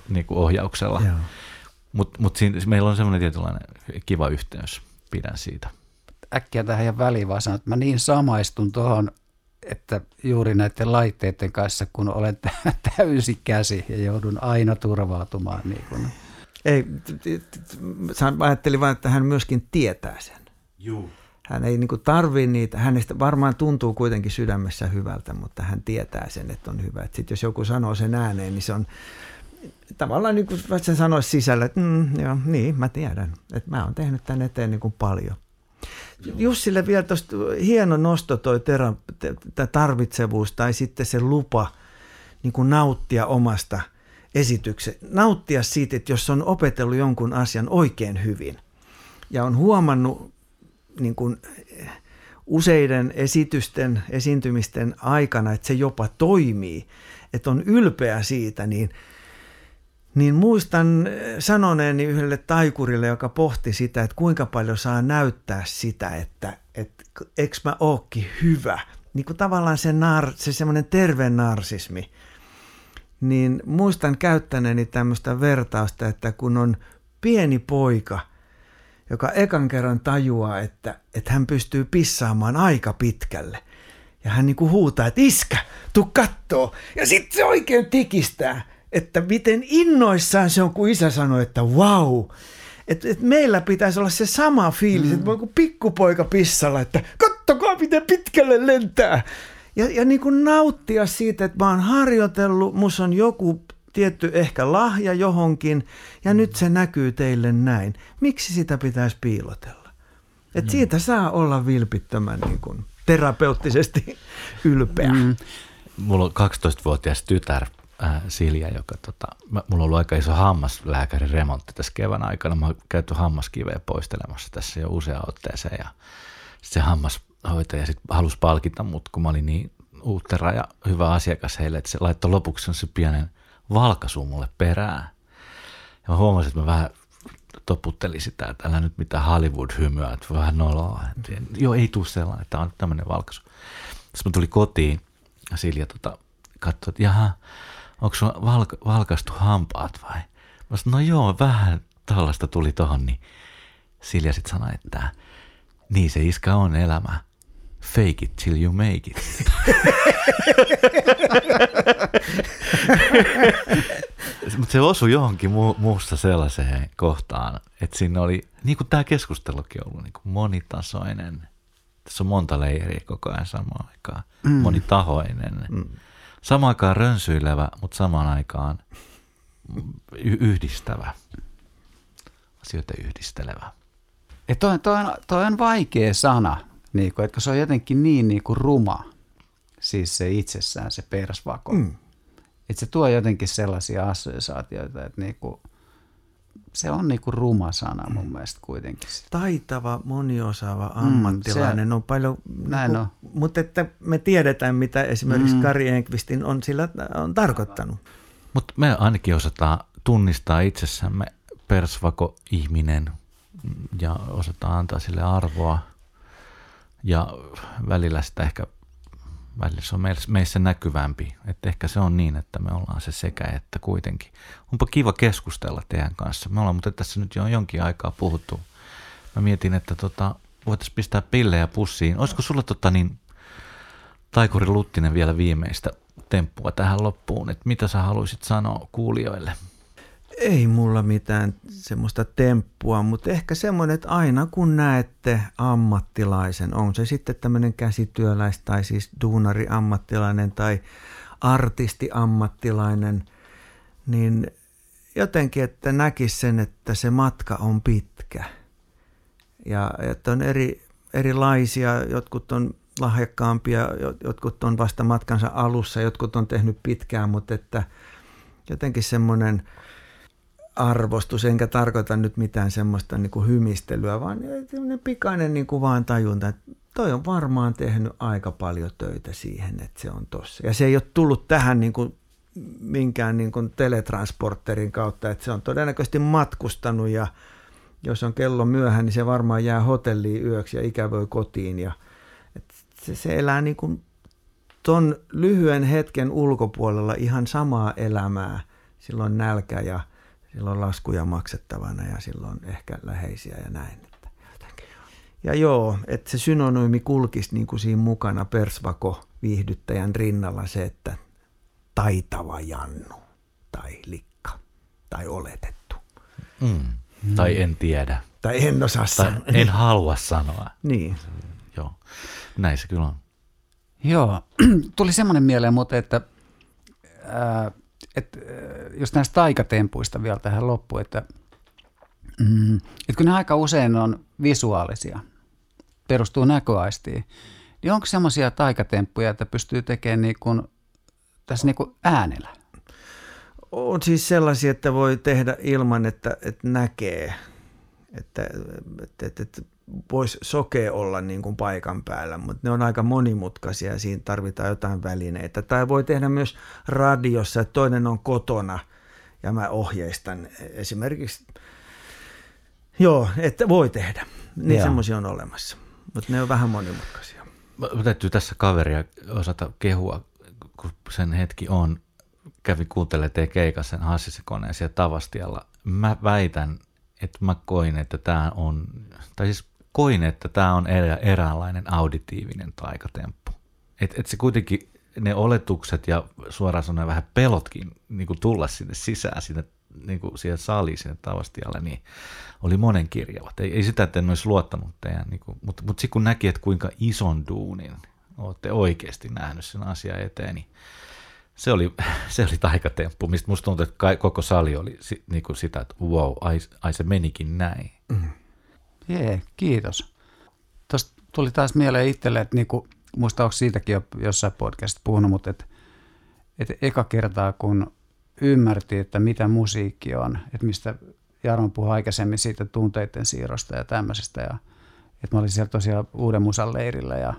[SPEAKER 1] niin kuin ohjauksella. Mutta mut meillä on semmoinen tietynlainen kiva yhteys, pidän siitä.
[SPEAKER 2] Äkkiä tähän ja väliin vaan sanon, että mä niin samaistun tuohon että juuri näiden laitteiden kanssa, kun olen täysi käsi ja joudun aina turvautumaan. Niin kuin.
[SPEAKER 3] Ei, ajattelin vain, että hän myöskin tietää sen.
[SPEAKER 1] Juu.
[SPEAKER 3] Hän ei niin tarvitse niitä, hänestä varmaan tuntuu kuitenkin sydämessä hyvältä, mutta hän tietää sen, että on hyvä. Sitten jos joku sanoo sen ääneen, niin se on tavallaan niin kuin sanoisi sisällä, että mm, joo, niin, mä tiedän, että mä oon tehnyt tämän eteen niin kuin paljon. Jussille vielä tuosta hieno nosto toi tera, tarvitsevuus tai sitten se lupa niin kuin nauttia omasta esityksestä. Nauttia siitä, että jos on opetellut jonkun asian oikein hyvin ja on huomannut niin kuin useiden esitysten, esiintymisten aikana, että se jopa toimii, että on ylpeä siitä, niin – niin muistan eh, sanoneeni yhdelle taikurille, joka pohti sitä, että kuinka paljon saa näyttää sitä, että, että eikö mä ookin hyvä. Niin kuin tavallaan se, nar, se semmoinen terve narsismi. Niin muistan käyttäneeni tämmöistä vertausta, että kun on pieni poika, joka ekan kerran tajuaa, että, että hän pystyy pissaamaan aika pitkälle. Ja hän niin kuin huutaa, että iskä, tuu kattoo. Ja sitten se oikein tikistää että miten innoissaan se on, kun isä sanoi, että wow, että et meillä pitäisi olla se sama fiilis, mm. että voi kuin pikkupoika pissalla, että kattokaa miten pitkälle lentää. Ja, ja niin kuin nauttia siitä, että mä oon harjoitellut, mus on joku tietty ehkä lahja johonkin, ja mm. nyt se näkyy teille näin. Miksi sitä pitäisi piilotella? Et mm. siitä saa olla vilpittömän niin kuin terapeuttisesti ylpeä. Mm.
[SPEAKER 1] Mulla on 12-vuotias tytär, äh, Silja, joka tota, mä, mulla on ollut aika iso hammaslääkärin remontti tässä kevään aikana. Mä oon käyty hammaskiveä poistelemassa tässä jo useaan otteeseen ja se hammashoitaja sit halusi palkita mut, kun mä olin niin uuttera ja hyvä asiakas heille, että se laittoi lopuksi se pienen valkaisu mulle perään. Ja mä huomasin, että mä vähän toputtelin sitä, että älä nyt mitään Hollywood-hymyä, että vähän noloa. Joo, ei tule sellainen, tämä on tämmöinen valkaisu. Sitten mä tulin kotiin ja Silja tota, katsoi, että jaha, onko sulla valka, valkaistu hampaat vai? Mä sanoin, no joo, vähän tällaista tuli tohon, niin Silja sitten sanoi, että Niin se iskä on elämä. Fake it till you make it. Mutta se osui johonkin mu- muusta sellaiseen kohtaan, että siinä oli, niin kuin tämä keskustelukin on ollut, niin kuin monitasoinen. Tässä on monta leiriä koko ajan samaan aikaan. Mm. Monitahoinen. Mm. Samaan aikaan rönsyilevä, mutta samaan aikaan y- yhdistävä. Asioita yhdistelevä.
[SPEAKER 2] Ja toi, toi, on, toi on vaikea sana, niin kuin, että se on jotenkin niin, niin kuin ruma, siis se itsessään se persvako. Mm. Että se tuo jotenkin sellaisia assosiaatioita, että niin kuin, se on niin kuin ruma sana mun mielestä kuitenkin.
[SPEAKER 3] Taitava, moniosaava ammattilainen mm, se, on paljon,
[SPEAKER 2] näin niin kuin, on.
[SPEAKER 3] mutta että me tiedetään, mitä esimerkiksi mm. Kari Enqvistin on sillä on tarkoittanut.
[SPEAKER 1] Mutta me ainakin osataan tunnistaa itsessämme persvako ihminen ja osataan antaa sille arvoa. Ja välillä sitä ehkä, välillä se on meissä näkyvämpi. Että ehkä se on niin, että me ollaan se sekä että kuitenkin. Onpa kiva keskustella teidän kanssa. Me ollaan mutta tässä nyt jo jonkin aikaa puhuttu. Mä mietin, että tota, voitaisiin pistää pillejä pussiin. Olisiko sulla tota niin, Taikuri Luttinen vielä viimeistä temppua tähän loppuun, että mitä sä haluaisit sanoa kuulijoille?
[SPEAKER 3] Ei mulla mitään semmoista temppua, mutta ehkä semmoinen, että aina kun näette ammattilaisen, on se sitten tämmöinen käsityöläis tai siis duunari-ammattilainen tai artisti-ammattilainen, niin jotenkin, että näkisi sen, että se matka on pitkä. Ja että on eri, erilaisia, jotkut on lahjakkaampia, jotkut on vasta matkansa alussa, jotkut on tehnyt pitkään, mutta että jotenkin semmoinen arvostus, enkä tarkoita nyt mitään semmoista niin kuin hymistelyä, vaan pikainen niin kuin vaan tajunta, että toi on varmaan tehnyt aika paljon töitä siihen, että se on tossa. Ja se ei ole tullut tähän niin kuin minkään niin kuin teletransporterin kautta, että se on todennäköisesti matkustanut ja jos on kello myöhään, niin se varmaan jää hotelliin yöksi ja ikävöi kotiin ja – se, se elää niin kuin ton lyhyen hetken ulkopuolella ihan samaa elämää. Silloin nälkä ja silloin laskuja maksettavana ja silloin ehkä läheisiä ja näin. Ja joo, että se synonyymi kulkisi niin kuin siinä mukana persvako viihdyttäjän rinnalla se, että taitava Jannu tai likka tai oletettu.
[SPEAKER 1] Mm. Mm. Tai en tiedä.
[SPEAKER 3] Tai en osaa
[SPEAKER 1] sanoa. En halua sanoa.
[SPEAKER 3] Niin.
[SPEAKER 1] Joo. Näin se kyllä on.
[SPEAKER 2] Joo, tuli semmoinen mieleen mutta että, ää, että jos näistä taikatempuista vielä tähän loppuun, että, mm, että kun ne aika usein on visuaalisia, perustuu näköaistiin, niin onko semmoisia taikatemppuja, että pystyy tekemään niin kuin, tässä niin kuin äänellä?
[SPEAKER 3] On siis sellaisia, että voi tehdä ilman, että, että näkee. Että, että, että, että voisi sokea olla niin kuin paikan päällä, mutta ne on aika monimutkaisia ja siinä tarvitaan jotain välineitä. Tai voi tehdä myös radiossa, että toinen on kotona ja mä ohjeistan esimerkiksi. Joo, että voi tehdä. Niin semmoisia on olemassa, mutta ne on vähän monimutkaisia.
[SPEAKER 1] Mä täytyy tässä kaveria osata kehua, kun sen hetki on. Kävin kuuntelemaan teidän keikassa sen Hassisikoneen siellä Tavastialla. Mä väitän, että mä koin, että tämä on, tai siis koin, että tämä on erä, eräänlainen auditiivinen taikatemppu. Että et se kuitenkin, ne oletukset ja suoraan sanoen vähän pelotkin niin kuin tulla sinne sisään, sinne, niin kuin siihen saliin, sinne tavastialle, niin oli monen kirjavat. Ei, ei sitä, että en olisi luottanut teidän, niin kuin, mutta, mutta sitten kun näki, että kuinka ison duunin olette oikeasti nähnyt sen asian eteen, niin se oli, se oli taikatemppu, mistä musta tuntui, että koko sali oli niin kuin sitä, että wow, ai, ai se menikin näin. Mm.
[SPEAKER 2] Jee, kiitos. Tuosta tuli taas mieleen itselle, että niinku, muista onko siitäkin jo jossain podcastissa puhunut, mutta että et eka kertaa kun ymmärti, että mitä musiikki on, että mistä Jaron puhui aikaisemmin siitä tunteiden siirrosta ja tämmöisestä, ja että mä olin siellä tosiaan uuden musan leirillä ja,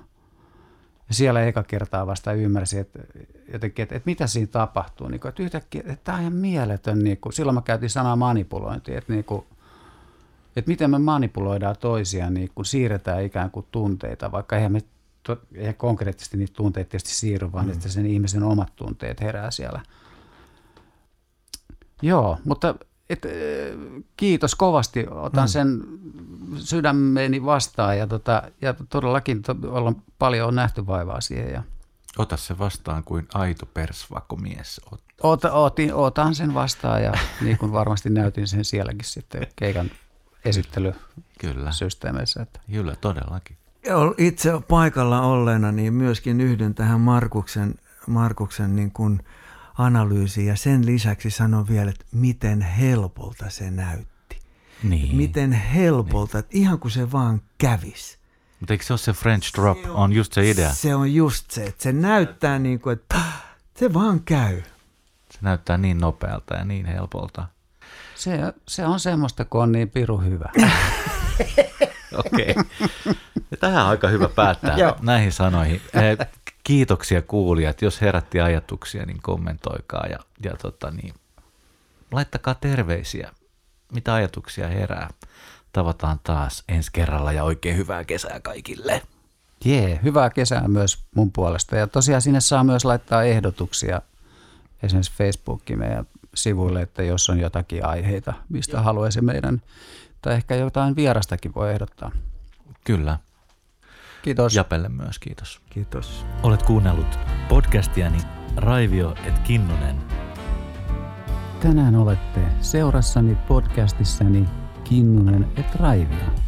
[SPEAKER 2] ja siellä eka kertaa vasta ymmärsin, että jotenkin, että, että mitä siinä tapahtuu, niin kuin, että yhtäkkiä, että tämä on ihan mieletön, niin kuin, silloin mä käytin sanaa manipulointi, että niin kuin, että miten me manipuloidaan toisia, niin kun siirretään ikään kuin tunteita, vaikka eihän me eihän konkreettisesti niitä tunteita tietysti siirry, vaan mm. että sen ihmisen omat tunteet herää siellä. Joo, mutta et, äh, kiitos kovasti, otan mm. sen sydämeeni vastaan ja, tota, ja todellakin to, ollaan paljon on nähty vaivaa siihen. Ja
[SPEAKER 1] Ota se vastaan kuin aito persvakomies.
[SPEAKER 2] Ot, otin, otan sen vastaan ja niin kuin varmasti näytin sen sielläkin sitten keikan esittelysysteemeissä. Että.
[SPEAKER 1] Kyllä, todellakin.
[SPEAKER 3] Itse paikalla olleena niin myöskin yhdyn tähän Markuksen, Markuksen niin kuin analyysiin ja sen lisäksi sanon vielä, että miten helpolta se näytti.
[SPEAKER 1] Niin.
[SPEAKER 3] Miten helpolta, niin. että ihan kuin se vaan kävisi.
[SPEAKER 1] Mutta eikö se ole se French drop, se on, on just se idea?
[SPEAKER 3] Se on just se, että se näyttää niin kuin, että se vaan käy.
[SPEAKER 1] Se näyttää niin nopealta ja niin helpolta.
[SPEAKER 2] Se, se on semmoista, kun on niin piru hyvä.
[SPEAKER 1] Okei. Okay. tähän on aika hyvä päättää näihin sanoihin. Eh, kiitoksia kuulijat. Jos herätti ajatuksia, niin kommentoikaa ja, ja tota niin, laittakaa terveisiä. Mitä ajatuksia herää? Tavataan taas ensi kerralla ja oikein hyvää kesää kaikille.
[SPEAKER 2] Jee, yeah, hyvää kesää myös mun puolesta. Ja tosiaan sinne saa myös laittaa ehdotuksia esimerkiksi Facebookiin meidän sivuille, että jos on jotakin aiheita, mistä haluaisi meidän, tai ehkä jotain vierastakin voi ehdottaa.
[SPEAKER 1] Kyllä.
[SPEAKER 2] Kiitos.
[SPEAKER 1] Japelle myös kiitos.
[SPEAKER 3] Kiitos.
[SPEAKER 1] Olet kuunnellut podcastiani Raivio et Kinnunen.
[SPEAKER 2] Tänään olette seurassani podcastissani Kinnunen et Raivio.